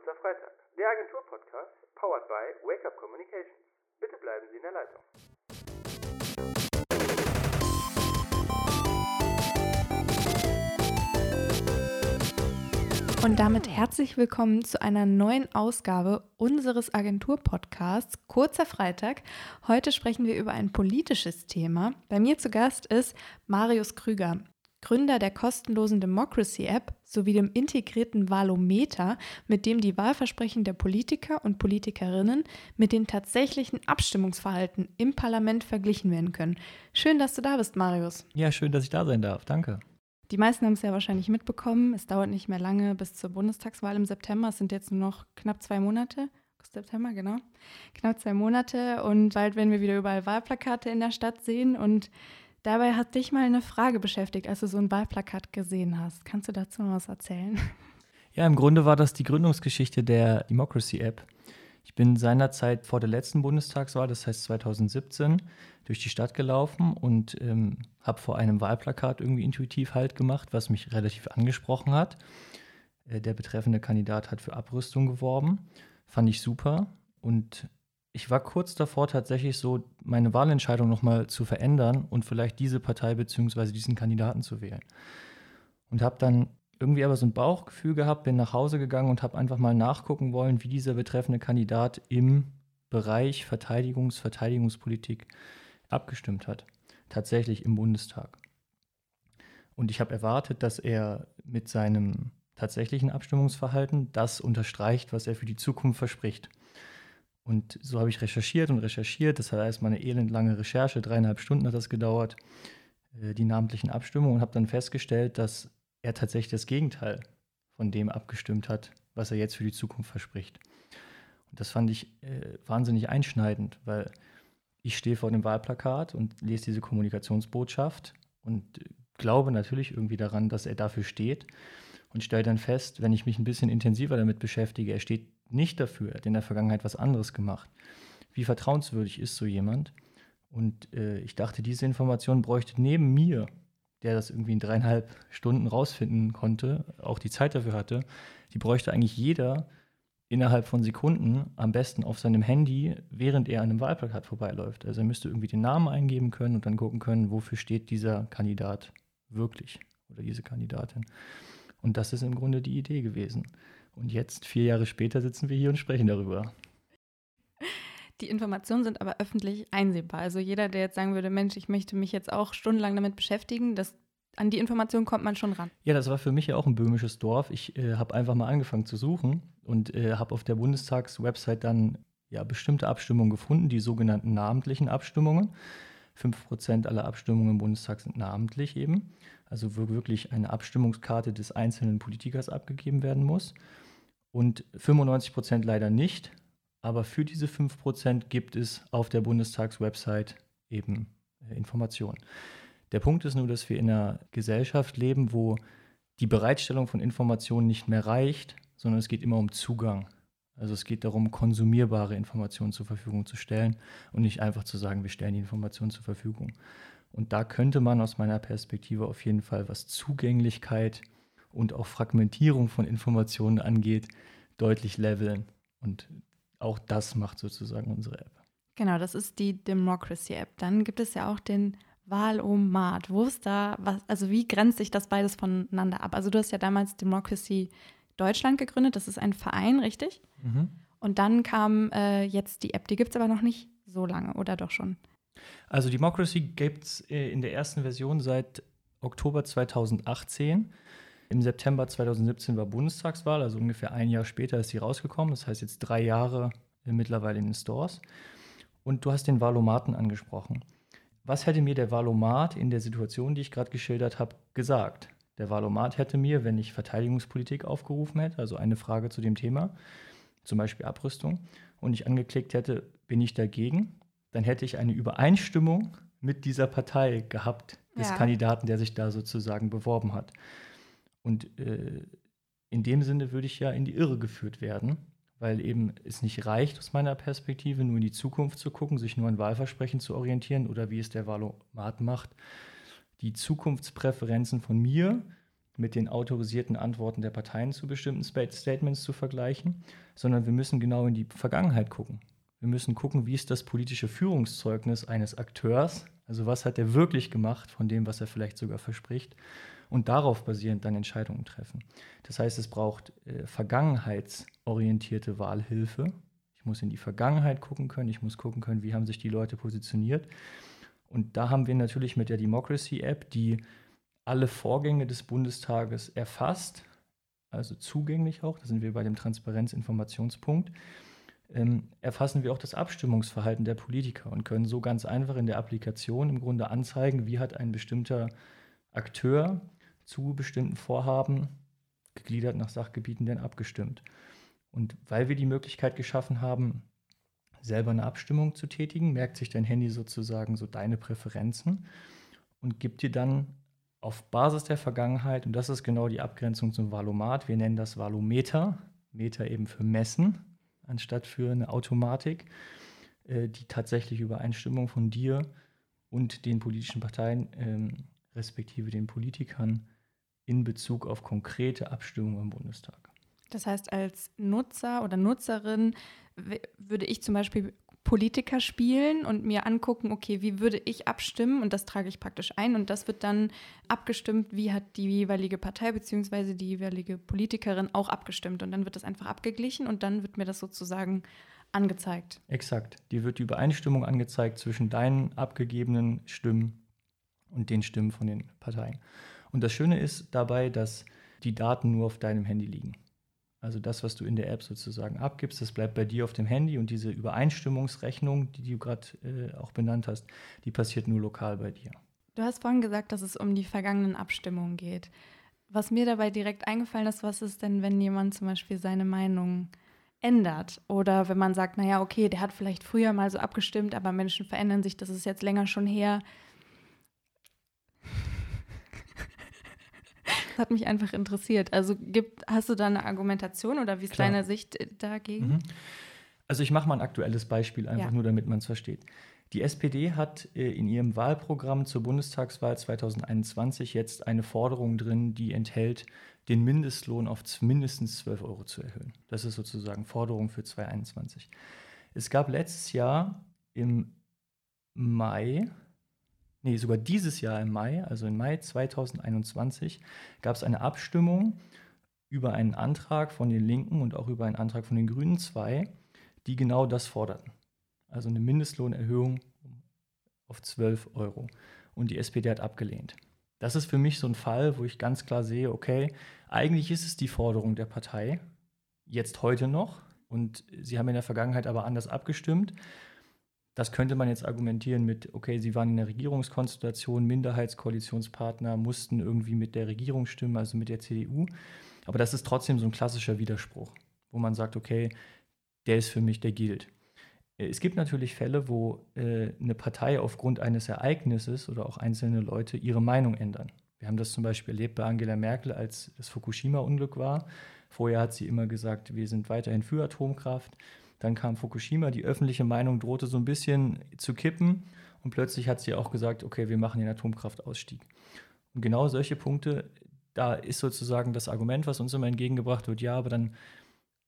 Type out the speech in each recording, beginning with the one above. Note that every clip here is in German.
Kurzer Freitag, der Agentur-Podcast, powered by Wake Up Communications. Bitte bleiben Sie in der Leitung. Und damit herzlich willkommen zu einer neuen Ausgabe unseres Agentur-Podcasts Kurzer Freitag. Heute sprechen wir über ein politisches Thema. Bei mir zu Gast ist Marius Krüger. Gründer der kostenlosen Democracy App sowie dem integrierten Valometer, mit dem die Wahlversprechen der Politiker und Politikerinnen mit den tatsächlichen Abstimmungsverhalten im Parlament verglichen werden können. Schön, dass du da bist, Marius. Ja, schön, dass ich da sein darf. Danke. Die meisten haben es ja wahrscheinlich mitbekommen. Es dauert nicht mehr lange bis zur Bundestagswahl im September. Es sind jetzt nur noch knapp zwei Monate. September, genau. Knapp zwei Monate. Und bald werden wir wieder überall Wahlplakate in der Stadt sehen. Und Dabei hat dich mal eine Frage beschäftigt, als du so ein Wahlplakat gesehen hast. Kannst du dazu mal was erzählen? Ja, im Grunde war das die Gründungsgeschichte der Democracy App. Ich bin seinerzeit vor der letzten Bundestagswahl, das heißt 2017, durch die Stadt gelaufen und ähm, habe vor einem Wahlplakat irgendwie intuitiv Halt gemacht, was mich relativ angesprochen hat. Äh, der betreffende Kandidat hat für Abrüstung geworben. Fand ich super. Und ich war kurz davor, tatsächlich so meine Wahlentscheidung nochmal zu verändern und vielleicht diese Partei bzw. diesen Kandidaten zu wählen. Und habe dann irgendwie aber so ein Bauchgefühl gehabt, bin nach Hause gegangen und habe einfach mal nachgucken wollen, wie dieser betreffende Kandidat im Bereich Verteidigungs-, Verteidigungspolitik abgestimmt hat. Tatsächlich im Bundestag. Und ich habe erwartet, dass er mit seinem tatsächlichen Abstimmungsverhalten das unterstreicht, was er für die Zukunft verspricht. Und so habe ich recherchiert und recherchiert. Das war erstmal eine elendlange Recherche, dreieinhalb Stunden hat das gedauert, äh, die namentlichen Abstimmungen, und habe dann festgestellt, dass er tatsächlich das Gegenteil von dem abgestimmt hat, was er jetzt für die Zukunft verspricht. Und das fand ich äh, wahnsinnig einschneidend, weil ich stehe vor dem Wahlplakat und lese diese Kommunikationsbotschaft und glaube natürlich irgendwie daran, dass er dafür steht und stelle dann fest, wenn ich mich ein bisschen intensiver damit beschäftige, er steht nicht dafür, er hat in der Vergangenheit was anderes gemacht. Wie vertrauenswürdig ist so jemand? Und äh, ich dachte, diese Information bräuchte neben mir, der das irgendwie in dreieinhalb Stunden rausfinden konnte, auch die Zeit dafür hatte, die bräuchte eigentlich jeder innerhalb von Sekunden, am besten auf seinem Handy, während er an einem Wahlplakat vorbeiläuft. Also er müsste irgendwie den Namen eingeben können und dann gucken können, wofür steht dieser Kandidat wirklich oder diese Kandidatin. Und das ist im Grunde die Idee gewesen. Und jetzt, vier Jahre später, sitzen wir hier und sprechen darüber. Die Informationen sind aber öffentlich einsehbar. Also jeder, der jetzt sagen würde, Mensch, ich möchte mich jetzt auch stundenlang damit beschäftigen, das, an die Informationen kommt man schon ran. Ja, das war für mich ja auch ein böhmisches Dorf. Ich äh, habe einfach mal angefangen zu suchen und äh, habe auf der Bundestagswebsite dann ja, bestimmte Abstimmungen gefunden, die sogenannten namentlichen Abstimmungen. 5% aller Abstimmungen im Bundestag sind namentlich eben, also wo wirklich eine Abstimmungskarte des einzelnen Politikers abgegeben werden muss. Und 95% leider nicht, aber für diese 5% gibt es auf der Bundestagswebsite eben äh, Informationen. Der Punkt ist nur, dass wir in einer Gesellschaft leben, wo die Bereitstellung von Informationen nicht mehr reicht, sondern es geht immer um Zugang. Also es geht darum, konsumierbare Informationen zur Verfügung zu stellen und nicht einfach zu sagen, wir stellen die Informationen zur Verfügung. Und da könnte man aus meiner Perspektive auf jeden Fall, was Zugänglichkeit und auch Fragmentierung von Informationen angeht, deutlich leveln. Und auch das macht sozusagen unsere App. Genau, das ist die Democracy App. Dann gibt es ja auch den Wahlomat. Wo ist da, was, also wie grenzt sich das beides voneinander ab? Also du hast ja damals Democracy Deutschland gegründet. Das ist ein Verein, richtig? Mhm. Und dann kam äh, jetzt die App. Die gibt es aber noch nicht so lange, oder doch schon? Also Democracy gibt es äh, in der ersten Version seit Oktober 2018. Im September 2017 war Bundestagswahl, also ungefähr ein Jahr später ist sie rausgekommen. Das heißt jetzt drei Jahre äh, mittlerweile in den Stores. Und du hast den Valomaten angesprochen. Was hätte mir der Valomat in der Situation, die ich gerade geschildert habe, gesagt? Der Wahlomat hätte mir, wenn ich Verteidigungspolitik aufgerufen hätte, also eine Frage zu dem Thema, zum Beispiel Abrüstung, und ich angeklickt hätte, bin ich dagegen, dann hätte ich eine Übereinstimmung mit dieser Partei gehabt, des ja. Kandidaten, der sich da sozusagen beworben hat. Und äh, in dem Sinne würde ich ja in die Irre geführt werden, weil eben es nicht reicht, aus meiner Perspektive nur in die Zukunft zu gucken, sich nur an Wahlversprechen zu orientieren oder wie es der Wahlomat macht, die Zukunftspräferenzen von mir mit den autorisierten Antworten der Parteien zu bestimmten Statements zu vergleichen, sondern wir müssen genau in die Vergangenheit gucken. Wir müssen gucken, wie ist das politische Führungszeugnis eines Akteurs, also was hat er wirklich gemacht von dem, was er vielleicht sogar verspricht, und darauf basierend dann Entscheidungen treffen. Das heißt, es braucht äh, vergangenheitsorientierte Wahlhilfe. Ich muss in die Vergangenheit gucken können, ich muss gucken können, wie haben sich die Leute positioniert. Und da haben wir natürlich mit der Democracy App, die alle Vorgänge des Bundestages erfasst, also zugänglich auch, da sind wir bei dem Transparenzinformationspunkt, erfassen wir auch das Abstimmungsverhalten der Politiker und können so ganz einfach in der Applikation im Grunde anzeigen, wie hat ein bestimmter Akteur zu bestimmten Vorhaben, gegliedert nach Sachgebieten, denn abgestimmt. Und weil wir die Möglichkeit geschaffen haben, selber eine Abstimmung zu tätigen, merkt sich dein Handy sozusagen so deine Präferenzen und gibt dir dann auf Basis der Vergangenheit, und das ist genau die Abgrenzung zum Valomat, wir nennen das Valometer, Meter eben für Messen, anstatt für eine Automatik, äh, die tatsächlich Übereinstimmung von dir und den politischen Parteien, ähm, respektive den Politikern, in Bezug auf konkrete Abstimmungen im Bundestag. Das heißt, als Nutzer oder Nutzerin würde ich zum Beispiel Politiker spielen und mir angucken, okay, wie würde ich abstimmen und das trage ich praktisch ein und das wird dann abgestimmt, wie hat die jeweilige Partei bzw. die jeweilige Politikerin auch abgestimmt und dann wird das einfach abgeglichen und dann wird mir das sozusagen angezeigt. Exakt. Dir wird die Übereinstimmung angezeigt zwischen deinen abgegebenen Stimmen und den Stimmen von den Parteien. Und das Schöne ist dabei, dass die Daten nur auf deinem Handy liegen. Also das, was du in der App sozusagen abgibst, das bleibt bei dir auf dem Handy und diese Übereinstimmungsrechnung, die du gerade äh, auch benannt hast, die passiert nur lokal bei dir. Du hast vorhin gesagt, dass es um die vergangenen Abstimmungen geht. Was mir dabei direkt eingefallen ist, was ist denn, wenn jemand zum Beispiel seine Meinung ändert oder wenn man sagt, naja, okay, der hat vielleicht früher mal so abgestimmt, aber Menschen verändern sich, das ist jetzt länger schon her. Hat mich einfach interessiert. Also gibt, hast du da eine Argumentation oder wie ist Klar. deine Sicht äh, dagegen? Mhm. Also ich mache mal ein aktuelles Beispiel, einfach ja. nur damit man es versteht. Die SPD hat äh, in ihrem Wahlprogramm zur Bundestagswahl 2021 jetzt eine Forderung drin, die enthält, den Mindestlohn auf mindestens 12 Euro zu erhöhen. Das ist sozusagen Forderung für 2021. Es gab letztes Jahr im Mai nee, sogar dieses Jahr im Mai, also im Mai 2021, gab es eine Abstimmung über einen Antrag von den Linken und auch über einen Antrag von den Grünen 2, die genau das forderten. Also eine Mindestlohnerhöhung auf 12 Euro. Und die SPD hat abgelehnt. Das ist für mich so ein Fall, wo ich ganz klar sehe, okay, eigentlich ist es die Forderung der Partei, jetzt heute noch, und sie haben in der Vergangenheit aber anders abgestimmt. Das könnte man jetzt argumentieren mit, okay, sie waren in der Regierungskonstellation, Minderheitskoalitionspartner, mussten irgendwie mit der Regierung stimmen, also mit der CDU. Aber das ist trotzdem so ein klassischer Widerspruch, wo man sagt, okay, der ist für mich, der gilt. Es gibt natürlich Fälle, wo äh, eine Partei aufgrund eines Ereignisses oder auch einzelne Leute ihre Meinung ändern. Wir haben das zum Beispiel erlebt bei Angela Merkel, als das Fukushima-Unglück war. Vorher hat sie immer gesagt, wir sind weiterhin für Atomkraft. Dann kam Fukushima, die öffentliche Meinung drohte so ein bisschen zu kippen und plötzlich hat sie auch gesagt, okay, wir machen den Atomkraftausstieg. Und genau solche Punkte, da ist sozusagen das Argument, was uns immer entgegengebracht wird, ja, aber dann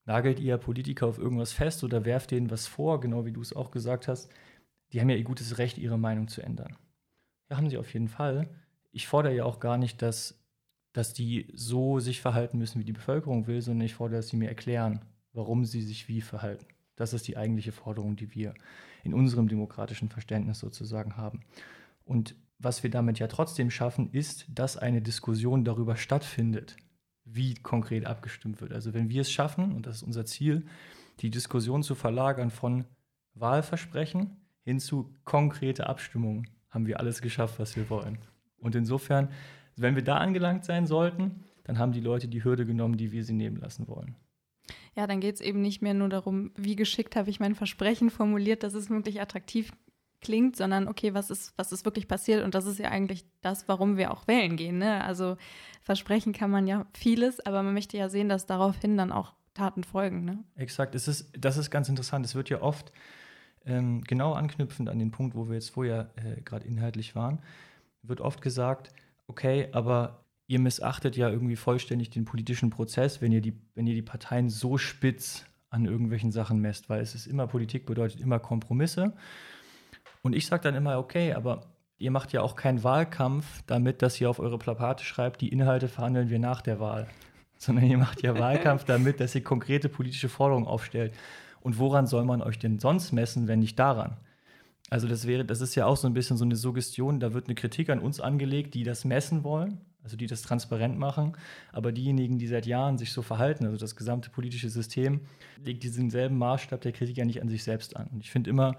nagelt ihr Politiker auf irgendwas fest oder werft denen was vor, genau wie du es auch gesagt hast. Die haben ja ihr gutes Recht, ihre Meinung zu ändern. Ja, haben sie auf jeden Fall. Ich fordere ja auch gar nicht, dass, dass die so sich verhalten müssen, wie die Bevölkerung will, sondern ich fordere, dass sie mir erklären, warum sie sich wie verhalten. Das ist die eigentliche Forderung, die wir in unserem demokratischen Verständnis sozusagen haben. Und was wir damit ja trotzdem schaffen, ist, dass eine Diskussion darüber stattfindet, wie konkret abgestimmt wird. Also wenn wir es schaffen, und das ist unser Ziel, die Diskussion zu verlagern von Wahlversprechen hin zu konkrete Abstimmungen, haben wir alles geschafft, was wir wollen. Und insofern, wenn wir da angelangt sein sollten, dann haben die Leute die Hürde genommen, die wir sie nehmen lassen wollen. Ja, dann geht es eben nicht mehr nur darum, wie geschickt habe ich mein Versprechen formuliert, dass es wirklich attraktiv klingt, sondern okay, was ist, was ist wirklich passiert? Und das ist ja eigentlich das, warum wir auch wählen gehen. Ne? Also versprechen kann man ja vieles, aber man möchte ja sehen, dass daraufhin dann auch Taten folgen. Ne? Exakt, es ist, das ist ganz interessant. Es wird ja oft ähm, genau anknüpfend an den Punkt, wo wir jetzt vorher äh, gerade inhaltlich waren, wird oft gesagt, okay, aber ihr missachtet ja irgendwie vollständig den politischen Prozess, wenn ihr die, wenn ihr die Parteien so spitz an irgendwelchen Sachen messt, weil es ist immer, Politik bedeutet immer Kompromisse. Und ich sage dann immer, okay, aber ihr macht ja auch keinen Wahlkampf damit, dass ihr auf eure Plakate schreibt, die Inhalte verhandeln wir nach der Wahl. Sondern ihr macht ja Wahlkampf damit, dass ihr konkrete politische Forderungen aufstellt. Und woran soll man euch denn sonst messen, wenn nicht daran? Also das wäre, das ist ja auch so ein bisschen so eine Suggestion, da wird eine Kritik an uns angelegt, die das messen wollen, also die das transparent machen, aber diejenigen, die seit Jahren sich so verhalten, also das gesamte politische System, legt diesen selben Maßstab der Kritik ja nicht an sich selbst an. Und ich finde immer,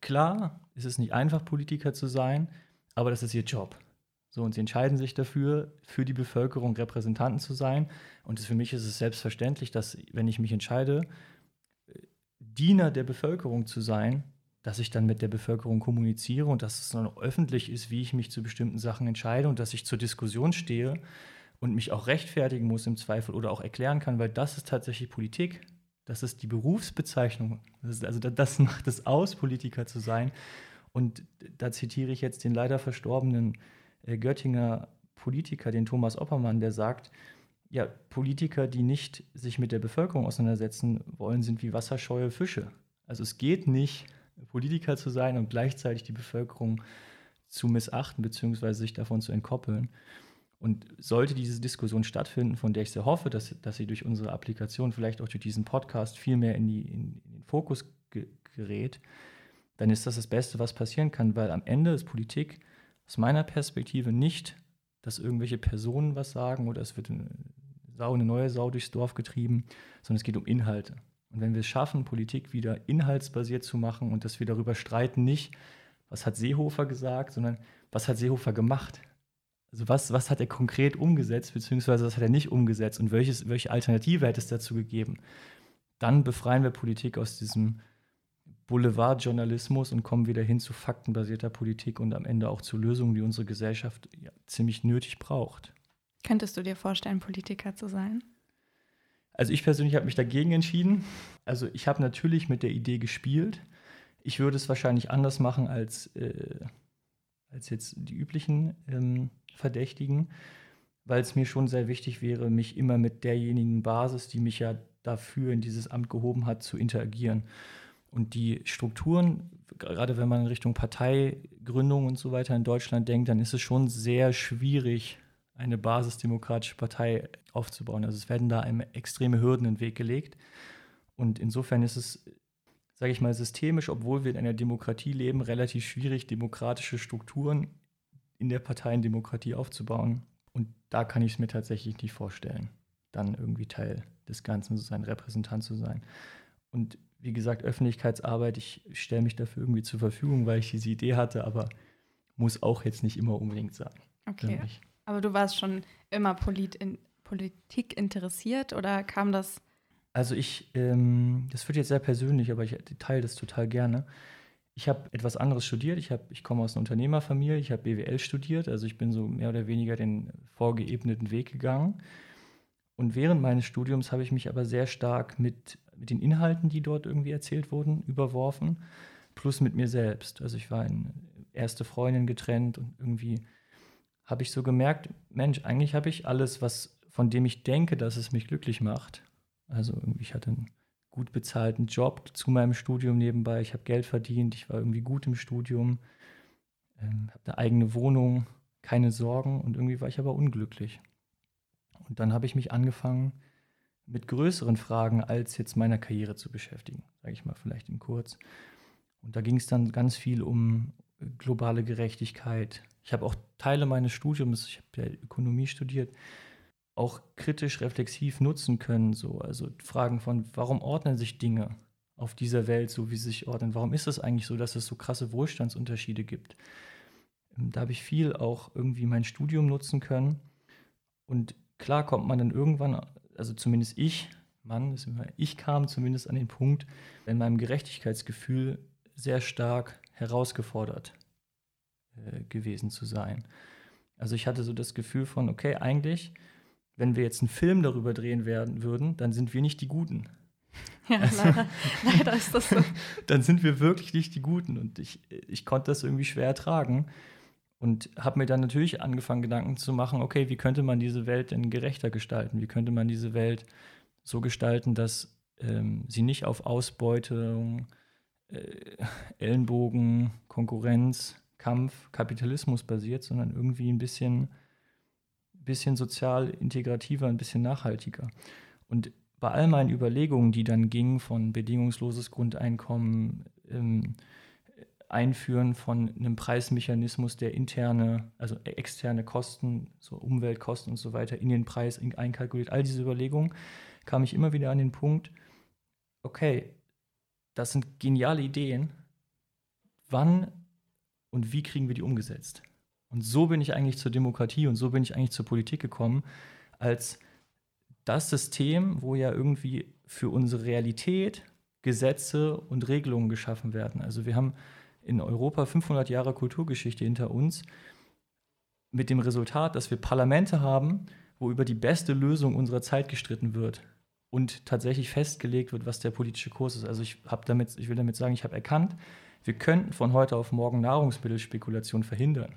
klar, es ist nicht einfach, Politiker zu sein, aber das ist ihr Job. So, und sie entscheiden sich dafür, für die Bevölkerung Repräsentanten zu sein. Und für mich ist es selbstverständlich, dass, wenn ich mich entscheide, Diener der Bevölkerung zu sein, dass ich dann mit der Bevölkerung kommuniziere und dass es dann auch öffentlich ist, wie ich mich zu bestimmten Sachen entscheide und dass ich zur Diskussion stehe und mich auch rechtfertigen muss im Zweifel oder auch erklären kann, weil das ist tatsächlich Politik. Das ist die Berufsbezeichnung. Das ist, also das macht es aus, Politiker zu sein. Und da zitiere ich jetzt den leider verstorbenen äh, Göttinger Politiker, den Thomas Oppermann, der sagt, ja, Politiker, die nicht sich mit der Bevölkerung auseinandersetzen wollen, sind wie wasserscheue Fische. Also es geht nicht, Politiker zu sein und gleichzeitig die Bevölkerung zu missachten bzw. sich davon zu entkoppeln. Und sollte diese Diskussion stattfinden, von der ich sehr hoffe, dass, dass sie durch unsere Applikation, vielleicht auch durch diesen Podcast viel mehr in, die, in, in den Fokus ge gerät, dann ist das das Beste, was passieren kann, weil am Ende ist Politik aus meiner Perspektive nicht, dass irgendwelche Personen was sagen oder es wird eine Sau, eine neue Sau durchs Dorf getrieben, sondern es geht um Inhalte. Und wenn wir es schaffen, Politik wieder inhaltsbasiert zu machen und dass wir darüber streiten, nicht, was hat Seehofer gesagt, sondern was hat Seehofer gemacht? Also was, was hat er konkret umgesetzt, beziehungsweise was hat er nicht umgesetzt und welches, welche Alternative hätte es dazu gegeben? Dann befreien wir Politik aus diesem Boulevardjournalismus und kommen wieder hin zu faktenbasierter Politik und am Ende auch zu Lösungen, die unsere Gesellschaft ja, ziemlich nötig braucht. Könntest du dir vorstellen, Politiker zu sein? Also ich persönlich habe mich dagegen entschieden. Also ich habe natürlich mit der Idee gespielt. Ich würde es wahrscheinlich anders machen als, äh, als jetzt die üblichen ähm, Verdächtigen, weil es mir schon sehr wichtig wäre, mich immer mit derjenigen Basis, die mich ja dafür in dieses Amt gehoben hat, zu interagieren. Und die Strukturen, gerade wenn man in Richtung Parteigründung und so weiter in Deutschland denkt, dann ist es schon sehr schwierig, eine basisdemokratische Partei aufzubauen. Also es werden da einem extreme Hürden in den Weg gelegt. Und insofern ist es, sage ich mal, systemisch, obwohl wir in einer Demokratie leben, relativ schwierig, demokratische Strukturen in der Parteiendemokratie aufzubauen. Und da kann ich es mir tatsächlich nicht vorstellen, dann irgendwie Teil des Ganzen zu sein, Repräsentant zu sein. Und wie gesagt, Öffentlichkeitsarbeit, ich stelle mich dafür irgendwie zur Verfügung, weil ich diese Idee hatte, aber muss auch jetzt nicht immer unbedingt sein. Okay. Aber du warst schon immer Polit in Politik interessiert oder kam das? Also ich, ähm, das wird jetzt sehr persönlich, aber ich teile das total gerne. Ich habe etwas anderes studiert. Ich, ich komme aus einer Unternehmerfamilie. Ich habe BWL studiert. Also ich bin so mehr oder weniger den vorgeebneten Weg gegangen. Und während meines Studiums habe ich mich aber sehr stark mit, mit den Inhalten, die dort irgendwie erzählt wurden, überworfen, plus mit mir selbst. Also ich war in erste Freundin getrennt und irgendwie habe ich so gemerkt, Mensch, eigentlich habe ich alles, was von dem ich denke, dass es mich glücklich macht. Also irgendwie, ich hatte einen gut bezahlten Job zu meinem Studium nebenbei, ich habe Geld verdient, ich war irgendwie gut im Studium, ähm, habe eine eigene Wohnung, keine Sorgen und irgendwie war ich aber unglücklich. Und dann habe ich mich angefangen, mit größeren Fragen als jetzt meiner Karriere zu beschäftigen, sage ich mal vielleicht in kurz. Und da ging es dann ganz viel um globale Gerechtigkeit, ich habe auch Teile meines Studiums, ich habe ja Ökonomie studiert, auch kritisch reflexiv nutzen können. So. Also Fragen von, warum ordnen sich Dinge auf dieser Welt so, wie sie sich ordnen? Warum ist es eigentlich so, dass es so krasse Wohlstandsunterschiede gibt? Ähm, da habe ich viel auch irgendwie mein Studium nutzen können. Und klar kommt man dann irgendwann, also zumindest ich, Mann, ich kam zumindest an den Punkt, in meinem Gerechtigkeitsgefühl sehr stark herausgefordert äh, gewesen zu sein. Also ich hatte so das Gefühl von, okay, eigentlich, wenn wir jetzt einen Film darüber drehen werden würden, dann sind wir nicht die Guten. Ja, also, leider, leider ist das so. dann sind wir wirklich nicht die Guten und ich, ich konnte das irgendwie schwer ertragen. Und habe mir dann natürlich angefangen, Gedanken zu machen, okay, wie könnte man diese Welt denn gerechter gestalten? Wie könnte man diese Welt so gestalten, dass ähm, sie nicht auf Ausbeutung, äh, Ellenbogen, Konkurrenz, Kampf, Kapitalismus basiert, sondern irgendwie ein bisschen, bisschen sozial integrativer, ein bisschen nachhaltiger. Und bei all meinen Überlegungen, die dann gingen von bedingungsloses Grundeinkommen, ähm, Einführen von einem Preismechanismus, der interne, also externe Kosten, so Umweltkosten und so weiter in den Preis einkalkuliert, all diese Überlegungen, kam ich immer wieder an den Punkt, okay, das sind geniale Ideen. Wann und wie kriegen wir die umgesetzt? Und so bin ich eigentlich zur Demokratie und so bin ich eigentlich zur Politik gekommen, als das System, wo ja irgendwie für unsere Realität Gesetze und Regelungen geschaffen werden. Also wir haben in Europa 500 Jahre Kulturgeschichte hinter uns mit dem Resultat, dass wir Parlamente haben, wo über die beste Lösung unserer Zeit gestritten wird und tatsächlich festgelegt wird, was der politische Kurs ist. Also ich damit, ich will damit sagen, ich habe erkannt, wir könnten von heute auf morgen Nahrungsmittelspekulation verhindern.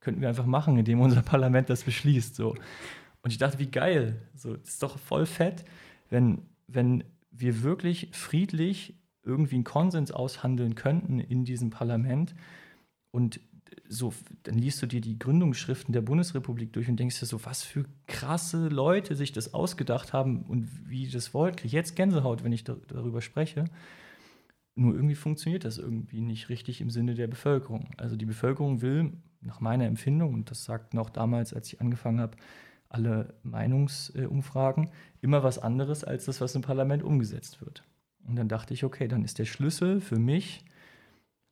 Könnten wir einfach machen, indem unser Parlament das beschließt. So. Und ich dachte, wie geil. So, das ist doch voll fett, wenn, wenn wir wirklich friedlich irgendwie einen Konsens aushandeln könnten in diesem Parlament und so, dann liest du dir die Gründungsschriften der Bundesrepublik durch und denkst dir so, was für krasse Leute sich das ausgedacht haben und wie das wollt. Kriege jetzt Gänsehaut, wenn ich da, darüber spreche. Nur irgendwie funktioniert das irgendwie nicht richtig im Sinne der Bevölkerung. Also die Bevölkerung will, nach meiner Empfindung, und das sagt noch damals, als ich angefangen habe, alle Meinungsumfragen, immer was anderes als das, was im Parlament umgesetzt wird. Und dann dachte ich, okay, dann ist der Schlüssel für mich,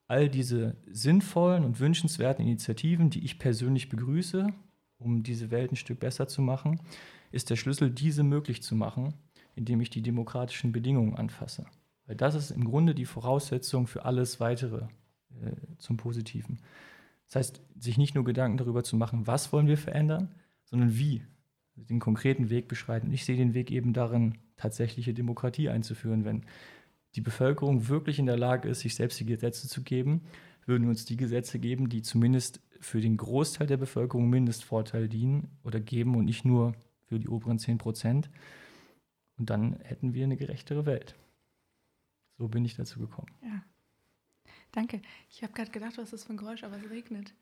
all diese sinnvollen und wünschenswerten Initiativen, die ich persönlich begrüße, um diese Welt ein Stück besser zu machen, ist der Schlüssel, diese möglich zu machen, indem ich die demokratischen Bedingungen anfasse. Weil das ist im Grunde die Voraussetzung für alles weitere äh, zum Positiven. Das heißt, sich nicht nur Gedanken darüber zu machen, was wollen wir verändern, sondern wie. Den konkreten Weg beschreiten. Ich sehe den Weg eben darin, tatsächliche Demokratie einzuführen, wenn die Bevölkerung wirklich in der Lage ist, sich selbst die Gesetze zu geben, würden uns die Gesetze geben, die zumindest für den Großteil der Bevölkerung Mindestvorteil dienen oder geben und nicht nur für die oberen 10 Prozent. Und dann hätten wir eine gerechtere Welt. So bin ich dazu gekommen. Ja. Danke. Ich habe gerade gedacht, was ist das für ein Geräusch, aber es regnet.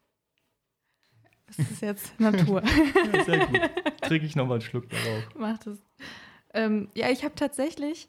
Das ist jetzt Natur. ja, sehr gut. Trinke ich nochmal einen Schluck darauf. Macht es. Ähm, ja, ich habe tatsächlich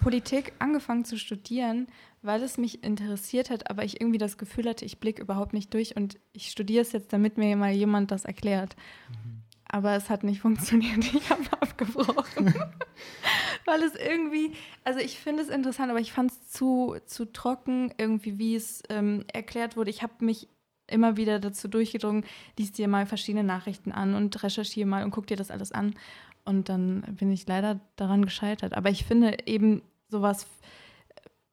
Politik angefangen zu studieren, weil es mich interessiert hat, aber ich irgendwie das Gefühl hatte, ich blicke überhaupt nicht durch und ich studiere es jetzt, damit mir mal jemand das erklärt. Mhm. Aber es hat nicht funktioniert. Ich habe abgebrochen. weil es irgendwie, also ich finde es interessant, aber ich fand es zu, zu trocken, irgendwie, wie es ähm, erklärt wurde. Ich habe mich immer wieder dazu durchgedrungen, liest dir mal verschiedene Nachrichten an und recherchiere mal und guck dir das alles an. Und dann bin ich leider daran gescheitert. Aber ich finde eben sowas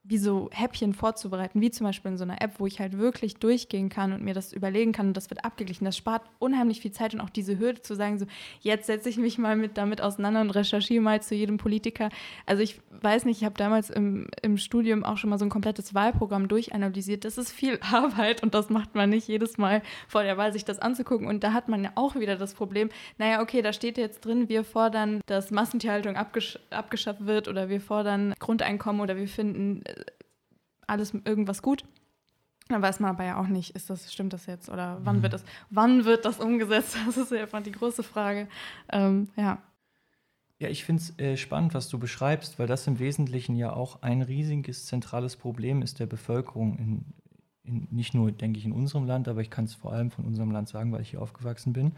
wie so Häppchen vorzubereiten, wie zum Beispiel in so einer App, wo ich halt wirklich durchgehen kann und mir das überlegen kann und das wird abgeglichen. Das spart unheimlich viel Zeit und auch diese Hürde zu sagen, so jetzt setze ich mich mal mit damit auseinander und recherchiere mal zu jedem Politiker. Also ich weiß nicht, ich habe damals im, im Studium auch schon mal so ein komplettes Wahlprogramm durchanalysiert. Das ist viel Arbeit und das macht man nicht jedes Mal vor der Wahl, sich das anzugucken. Und da hat man ja auch wieder das Problem, naja, okay, da steht jetzt drin, wir fordern, dass Massentierhaltung abgesch abgeschafft wird oder wir fordern Grundeinkommen oder wir finden alles irgendwas gut. Dann weiß man aber ja auch nicht, ist das, stimmt das jetzt oder wann mhm. wird das, wann wird das umgesetzt? Das ist ja einfach die große Frage. Ähm, ja. Ja, ich finde es äh, spannend, was du beschreibst, weil das im Wesentlichen ja auch ein riesiges zentrales Problem ist der Bevölkerung in, in nicht nur, denke ich, in unserem Land, aber ich kann es vor allem von unserem Land sagen, weil ich hier aufgewachsen bin,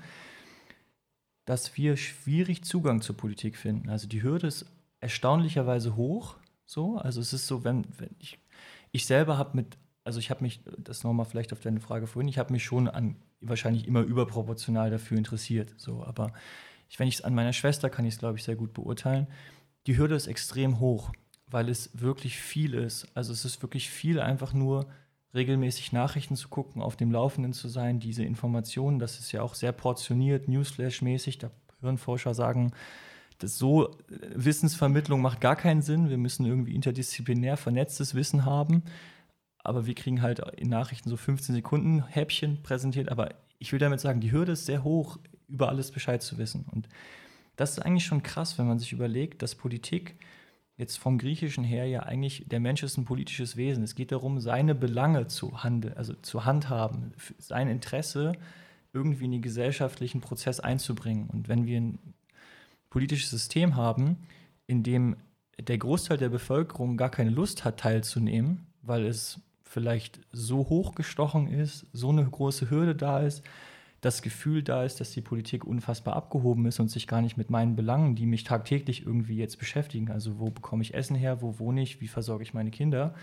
dass wir schwierig Zugang zur Politik finden. Also die Hürde ist erstaunlicherweise hoch. So, also es ist so, wenn, wenn ich ich selber habe mit, also ich habe mich, das nochmal vielleicht auf deine Frage vorhin, ich habe mich schon an wahrscheinlich immer überproportional dafür interessiert. So, aber ich, wenn ich es an meiner Schwester kann ich es, glaube ich, sehr gut beurteilen. Die Hürde ist extrem hoch, weil es wirklich viel ist. Also es ist wirklich viel, einfach nur regelmäßig Nachrichten zu gucken, auf dem Laufenden zu sein, diese Informationen, das ist ja auch sehr portioniert, Newsflash-mäßig. Da Hirnforscher sagen, das so äh, Wissensvermittlung macht gar keinen Sinn. Wir müssen irgendwie interdisziplinär vernetztes Wissen haben. aber wir kriegen halt in Nachrichten so 15 Sekunden Häppchen präsentiert. Aber ich will damit sagen, die Hürde ist sehr hoch, über alles Bescheid zu wissen. Und das ist eigentlich schon krass, wenn man sich überlegt, dass Politik jetzt vom Griechischen her ja eigentlich, der Mensch ist ein politisches Wesen. Es geht darum, seine Belange zu handeln, also zu handhaben, sein Interesse irgendwie in den gesellschaftlichen Prozess einzubringen. Und wenn wir ein politisches System haben, in dem der Großteil der Bevölkerung gar keine Lust hat, teilzunehmen, weil es vielleicht so hochgestochen ist, so eine große Hürde da ist, das Gefühl da ist, dass die Politik unfassbar abgehoben ist und sich gar nicht mit meinen Belangen, die mich tagtäglich irgendwie jetzt beschäftigen, also wo bekomme ich Essen her, wo wohne ich, wie versorge ich meine Kinder,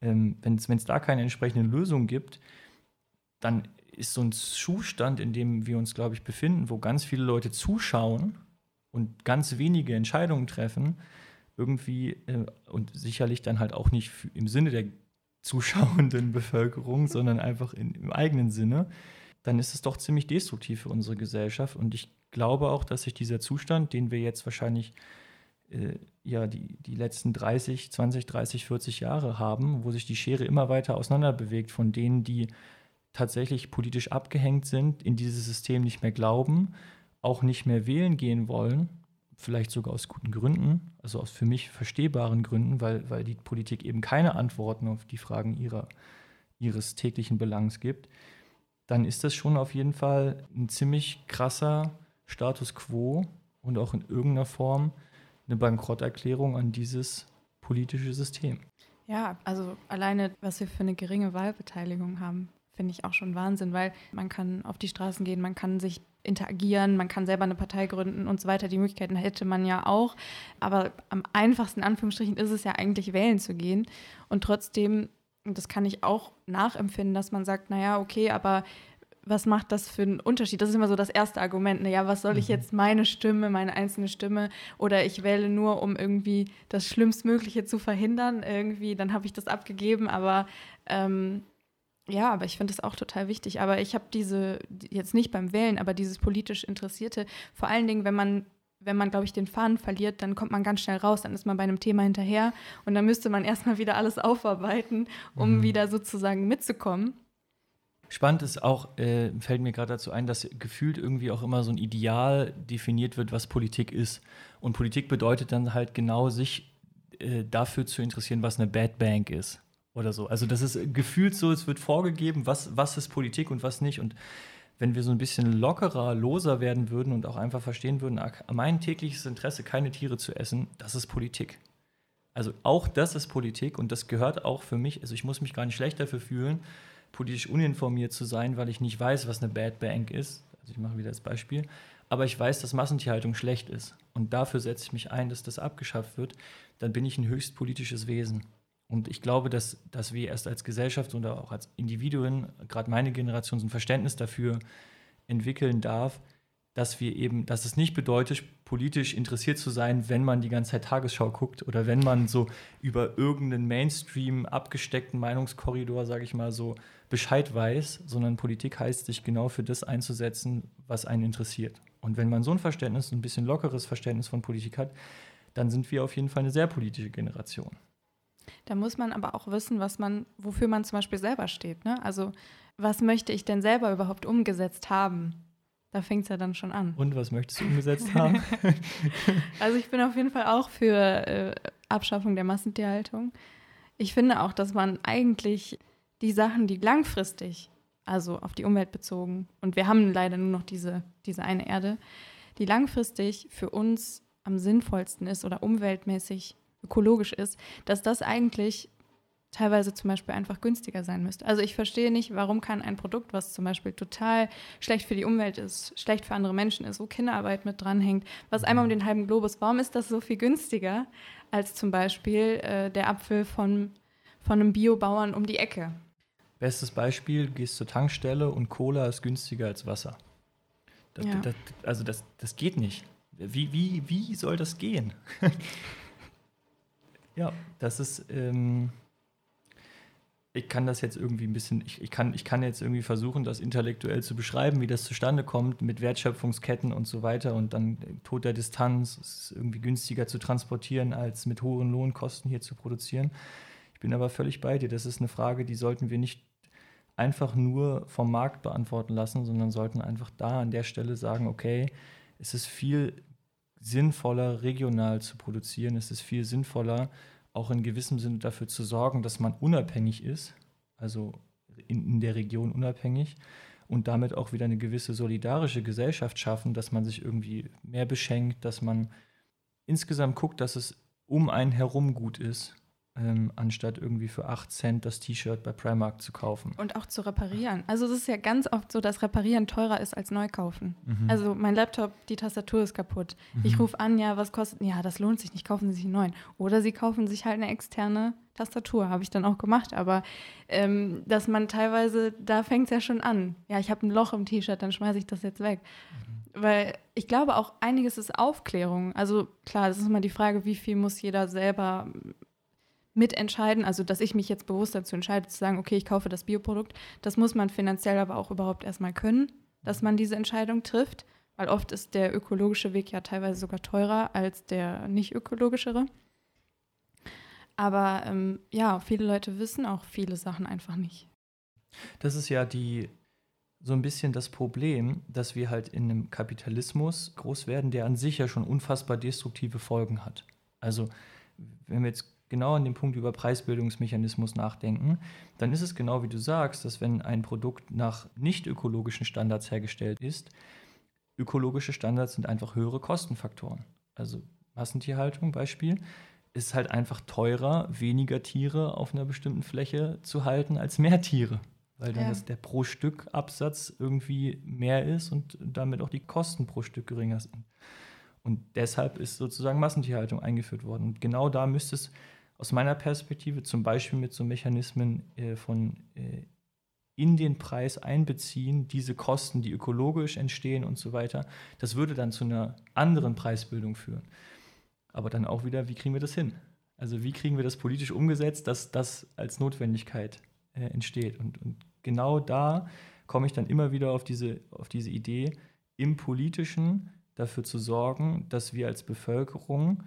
ähm, wenn es da keine entsprechende Lösung gibt, dann ist so ein Zustand, in dem wir uns, glaube ich, befinden, wo ganz viele Leute zuschauen und ganz wenige Entscheidungen treffen, irgendwie äh, und sicherlich dann halt auch nicht im Sinne der zuschauenden Bevölkerung, sondern einfach in, im eigenen Sinne, dann ist es doch ziemlich destruktiv für unsere Gesellschaft. Und ich glaube auch, dass sich dieser Zustand, den wir jetzt wahrscheinlich äh, ja die, die letzten 30, 20, 30, 40 Jahre haben, wo sich die Schere immer weiter auseinander bewegt von denen, die tatsächlich politisch abgehängt sind, in dieses System nicht mehr glauben, auch nicht mehr wählen gehen wollen vielleicht sogar aus guten Gründen, also aus für mich verstehbaren Gründen, weil, weil die Politik eben keine Antworten auf die Fragen ihrer, ihres täglichen Belangs gibt, dann ist das schon auf jeden Fall ein ziemlich krasser Status quo und auch in irgendeiner Form eine Bankrotterklärung an dieses politische System. Ja, also alleine, was wir für eine geringe Wahlbeteiligung haben, finde ich auch schon Wahnsinn, weil man kann auf die Straßen gehen, man kann sich interagieren, man kann selber eine Partei gründen und so weiter. Die Möglichkeiten hätte man ja auch. Aber am einfachsten, in Anführungsstrichen, ist es ja eigentlich, wählen zu gehen. Und trotzdem, das kann ich auch nachempfinden, dass man sagt, naja, okay, aber was macht das für einen Unterschied? Das ist immer so das erste Argument. Naja, was soll ich mhm. jetzt meine Stimme, meine einzelne Stimme oder ich wähle nur, um irgendwie das Schlimmstmögliche zu verhindern. Irgendwie, dann habe ich das abgegeben, aber ähm, ja, aber ich finde es auch total wichtig. Aber ich habe diese, jetzt nicht beim Wählen, aber dieses politisch Interessierte, vor allen Dingen, wenn man, wenn man, glaube ich, den Faden verliert, dann kommt man ganz schnell raus, dann ist man bei einem Thema hinterher und dann müsste man erstmal wieder alles aufarbeiten, um mhm. wieder sozusagen mitzukommen. Spannend ist auch, äh, fällt mir gerade dazu ein, dass gefühlt irgendwie auch immer so ein Ideal definiert wird, was Politik ist. Und Politik bedeutet dann halt genau, sich äh, dafür zu interessieren, was eine Bad Bank ist oder so. Also das ist gefühlt so, es wird vorgegeben, was, was ist Politik und was nicht. Und wenn wir so ein bisschen lockerer, loser werden würden und auch einfach verstehen würden, mein tägliches Interesse, keine Tiere zu essen, das ist Politik. Also auch das ist Politik und das gehört auch für mich, also ich muss mich gar nicht schlecht dafür fühlen, politisch uninformiert zu sein, weil ich nicht weiß, was eine Bad Bank ist. Also ich mache wieder das Beispiel. Aber ich weiß, dass Massentierhaltung schlecht ist. Und dafür setze ich mich ein, dass das abgeschafft wird. Dann bin ich ein höchst politisches Wesen. Und ich glaube, dass, dass wir erst als Gesellschaft oder auch als Individuen, gerade meine Generation, so ein Verständnis dafür entwickeln darf, dass wir eben, dass es nicht bedeutet, politisch interessiert zu sein, wenn man die ganze Zeit Tagesschau guckt oder wenn man so über irgendeinen Mainstream abgesteckten Meinungskorridor, sage ich mal so, Bescheid weiß, sondern Politik heißt, sich genau für das einzusetzen, was einen interessiert. Und wenn man so ein Verständnis, ein bisschen lockeres Verständnis von Politik hat, dann sind wir auf jeden Fall eine sehr politische Generation. Da muss man aber auch wissen, was man, wofür man zum Beispiel selber steht. Ne? Also, was möchte ich denn selber überhaupt umgesetzt haben? Da fängt es ja dann schon an. Und was möchtest du umgesetzt haben? also ich bin auf jeden Fall auch für äh, Abschaffung der Massentierhaltung. Ich finde auch, dass man eigentlich die Sachen, die langfristig, also auf die Umwelt bezogen, und wir haben leider nur noch diese, diese eine Erde, die langfristig für uns am sinnvollsten ist oder umweltmäßig ökologisch ist, dass das eigentlich teilweise zum Beispiel einfach günstiger sein müsste. Also ich verstehe nicht, warum kann ein Produkt, was zum Beispiel total schlecht für die Umwelt ist, schlecht für andere Menschen ist, wo Kinderarbeit mit dranhängt, was einmal um den halben Globus, warum ist das so viel günstiger als zum Beispiel äh, der Apfel von, von einem Biobauern um die Ecke? Bestes Beispiel, du gehst zur Tankstelle und Cola ist günstiger als Wasser. Das, ja. das, also das, das geht nicht. Wie, wie, wie soll das gehen? Ja, das ist. Ähm, ich kann das jetzt irgendwie ein bisschen, ich, ich, kann, ich kann jetzt irgendwie versuchen, das intellektuell zu beschreiben, wie das zustande kommt mit Wertschöpfungsketten und so weiter und dann Tod der Distanz, es ist irgendwie günstiger zu transportieren, als mit hohen Lohnkosten hier zu produzieren. Ich bin aber völlig bei dir. Das ist eine Frage, die sollten wir nicht einfach nur vom Markt beantworten lassen, sondern sollten einfach da an der Stelle sagen, okay, es ist viel sinnvoller, regional zu produzieren. Es ist viel sinnvoller, auch in gewissem Sinne dafür zu sorgen, dass man unabhängig ist, also in, in der Region unabhängig und damit auch wieder eine gewisse solidarische Gesellschaft schaffen, dass man sich irgendwie mehr beschenkt, dass man insgesamt guckt, dass es um einen herum gut ist ähm, anstatt irgendwie für 8 Cent das T-Shirt bei Primark zu kaufen. Und auch zu reparieren. Also es ist ja ganz oft so, dass Reparieren teurer ist als Neukaufen. Mhm. Also mein Laptop, die Tastatur ist kaputt. Mhm. Ich rufe an, ja, was kostet? Ja, das lohnt sich nicht, kaufen Sie sich einen neuen. Oder Sie kaufen sich halt eine externe Tastatur, habe ich dann auch gemacht. Aber ähm, dass man teilweise, da fängt es ja schon an. Ja, ich habe ein Loch im T-Shirt, dann schmeiße ich das jetzt weg. Mhm. Weil ich glaube auch einiges ist Aufklärung. Also klar, das ist immer die Frage, wie viel muss jeder selber mitentscheiden, also dass ich mich jetzt bewusst dazu entscheide, zu sagen, okay, ich kaufe das Bioprodukt, das muss man finanziell aber auch überhaupt erstmal können, dass man diese Entscheidung trifft, weil oft ist der ökologische Weg ja teilweise sogar teurer als der nicht ökologischere. Aber ähm, ja, viele Leute wissen auch viele Sachen einfach nicht. Das ist ja die so ein bisschen das Problem, dass wir halt in einem Kapitalismus groß werden, der an sich ja schon unfassbar destruktive Folgen hat. Also wenn wir jetzt genau an dem Punkt über Preisbildungsmechanismus nachdenken, dann ist es genau wie du sagst, dass wenn ein Produkt nach nicht ökologischen Standards hergestellt ist, ökologische Standards sind einfach höhere Kostenfaktoren. Also Massentierhaltung Beispiel ist halt einfach teurer, weniger Tiere auf einer bestimmten Fläche zu halten als mehr Tiere, weil dann ja. das, der pro Stück Absatz irgendwie mehr ist und damit auch die Kosten pro Stück geringer sind. Und deshalb ist sozusagen Massentierhaltung eingeführt worden. Und genau da müsste es aus meiner Perspektive zum Beispiel mit so Mechanismen äh, von äh, in den Preis einbeziehen, diese Kosten, die ökologisch entstehen und so weiter, das würde dann zu einer anderen Preisbildung führen. Aber dann auch wieder, wie kriegen wir das hin? Also wie kriegen wir das politisch umgesetzt, dass das als Notwendigkeit äh, entsteht? Und, und, genau da komme ich dann immer wieder auf diese, auf diese Idee, im politischen dafür zu sorgen, dass wir als Bevölkerung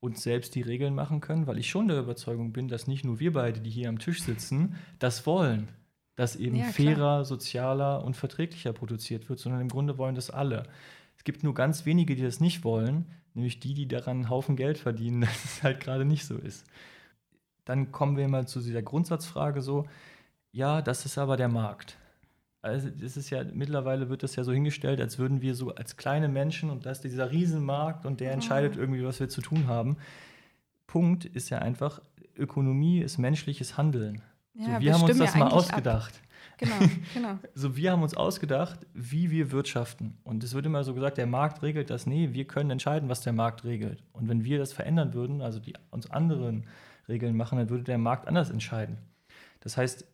uns selbst die Regeln machen können, weil ich schon der Überzeugung bin, dass nicht nur wir beide, die hier am Tisch sitzen, das wollen, dass eben ja, fairer, sozialer und verträglicher produziert wird, sondern im Grunde wollen das alle. Es gibt nur ganz wenige, die das nicht wollen, nämlich die, die daran einen Haufen Geld verdienen, dass es halt gerade nicht so ist. Dann kommen wir mal zu dieser Grundsatzfrage so, ja, das ist aber der Markt. Also das ist ja, mittlerweile wird das ja so hingestellt, als würden wir so als kleine Menschen und da ist dieser Riesenmarkt und der entscheidet irgendwie, was wir zu tun haben. Punkt ist ja einfach, Ökonomie ist menschliches Handeln. Ja, so, wir haben uns das ja mal ausgedacht. Ab. Genau, genau. so, wir haben uns ausgedacht, wie wir wirtschaften. Und es wird immer so gesagt, der Markt regelt das. Nee, wir können entscheiden, was der Markt regelt. Und wenn wir das verändern würden, also die uns anderen Regeln machen, dann würde der Markt anders entscheiden. Das heißt,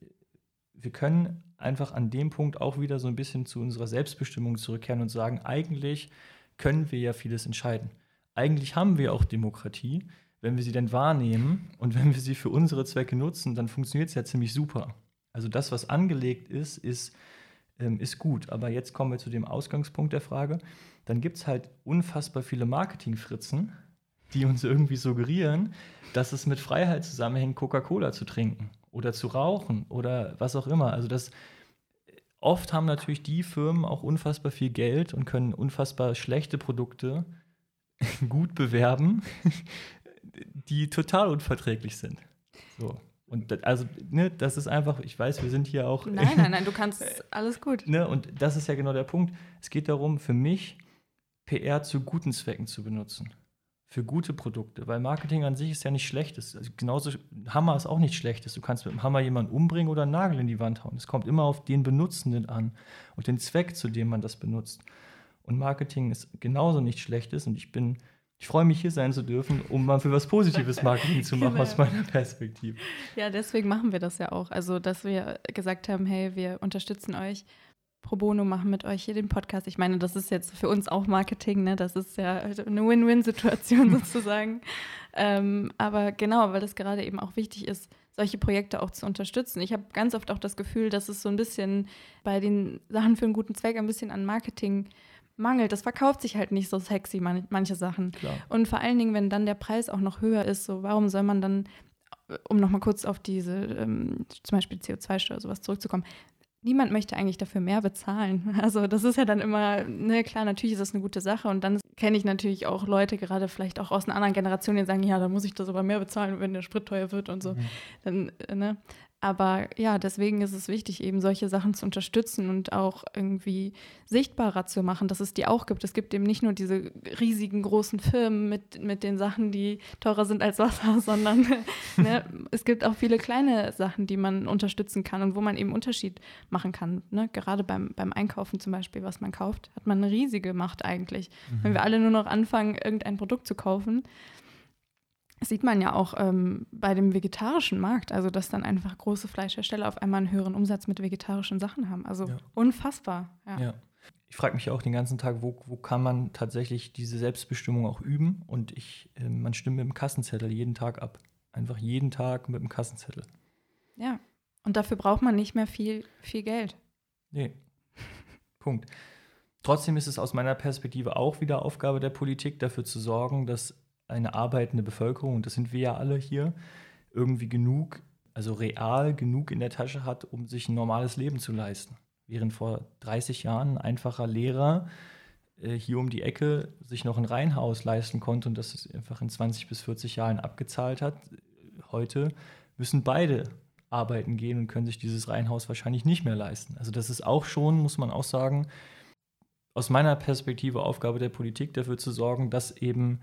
wir können einfach an dem Punkt auch wieder so ein bisschen zu unserer Selbstbestimmung zurückkehren und sagen, eigentlich können wir ja vieles entscheiden. Eigentlich haben wir auch Demokratie. Wenn wir sie denn wahrnehmen und wenn wir sie für unsere Zwecke nutzen, dann funktioniert es ja ziemlich super. Also das, was angelegt ist, ist, ähm, ist gut. Aber jetzt kommen wir zu dem Ausgangspunkt der Frage. Dann gibt es halt unfassbar viele Marketingfritzen, die uns irgendwie suggerieren, dass es mit Freiheit zusammenhängt, Coca-Cola zu trinken oder zu rauchen oder was auch immer. Also das oft haben natürlich die Firmen auch unfassbar viel Geld und können unfassbar schlechte Produkte gut bewerben, die total unverträglich sind. So. Und das, also, ne, das ist einfach, ich weiß, wir sind hier auch. Nein, nein, nein, du kannst alles gut. Ne, und das ist ja genau der Punkt. Es geht darum, für mich PR zu guten Zwecken zu benutzen für gute Produkte, weil Marketing an sich ist ja nicht schlechtes. Also genauso Hammer ist auch nicht schlechtes. Du kannst mit dem Hammer jemanden umbringen oder einen Nagel in die Wand hauen. Es kommt immer auf den Benutzenden an und den Zweck, zu dem man das benutzt. Und Marketing ist genauso nicht schlechtes und ich bin ich freue mich, hier sein zu dürfen, um mal für was Positives Marketing zu machen, genau. aus meiner Perspektive. Ja, deswegen machen wir das ja auch. Also, dass wir gesagt haben, hey, wir unterstützen euch pro bono machen mit euch hier den Podcast. Ich meine, das ist jetzt für uns auch Marketing, ne? Das ist ja eine Win-Win-Situation sozusagen. ähm, aber genau, weil es gerade eben auch wichtig ist, solche Projekte auch zu unterstützen. Ich habe ganz oft auch das Gefühl, dass es so ein bisschen bei den Sachen für einen guten Zweck ein bisschen an Marketing mangelt. Das verkauft sich halt nicht so sexy, man, manche Sachen. Klar. Und vor allen Dingen, wenn dann der Preis auch noch höher ist, so warum soll man dann um nochmal kurz auf diese, ähm, zum Beispiel CO2-Steuer, sowas zurückzukommen, niemand möchte eigentlich dafür mehr bezahlen. Also das ist ja dann immer, ne, klar, natürlich ist das eine gute Sache. Und dann kenne ich natürlich auch Leute, gerade vielleicht auch aus einer anderen Generation, die sagen, ja, da muss ich das aber mehr bezahlen, wenn der Sprit teuer wird und so. Mhm. Dann, äh, ne? Aber ja, deswegen ist es wichtig, eben solche Sachen zu unterstützen und auch irgendwie sichtbarer zu machen, dass es die auch gibt. Es gibt eben nicht nur diese riesigen großen Firmen mit, mit den Sachen, die teurer sind als Wasser, sondern ne, es gibt auch viele kleine Sachen, die man unterstützen kann und wo man eben Unterschied machen kann. Ne? Gerade beim, beim Einkaufen zum Beispiel, was man kauft, hat man eine riesige Macht eigentlich. Mhm. Wenn wir alle nur noch anfangen, irgendein Produkt zu kaufen, das sieht man ja auch ähm, bei dem vegetarischen Markt, also dass dann einfach große Fleischhersteller auf einmal einen höheren Umsatz mit vegetarischen Sachen haben. Also ja. unfassbar. Ja. ja. Ich frage mich auch den ganzen Tag, wo, wo kann man tatsächlich diese Selbstbestimmung auch üben? Und ich, äh, man stimmt mit dem Kassenzettel jeden Tag ab. Einfach jeden Tag mit dem Kassenzettel. Ja. Und dafür braucht man nicht mehr viel, viel Geld. Nee. Punkt. Trotzdem ist es aus meiner Perspektive auch wieder Aufgabe der Politik, dafür zu sorgen, dass eine arbeitende Bevölkerung, und das sind wir ja alle hier, irgendwie genug, also real genug in der Tasche hat, um sich ein normales Leben zu leisten. Während vor 30 Jahren ein einfacher Lehrer äh, hier um die Ecke sich noch ein Reihenhaus leisten konnte und das einfach in 20 bis 40 Jahren abgezahlt hat, heute müssen beide arbeiten gehen und können sich dieses Reihenhaus wahrscheinlich nicht mehr leisten. Also das ist auch schon, muss man auch sagen, aus meiner Perspektive Aufgabe der Politik dafür zu sorgen, dass eben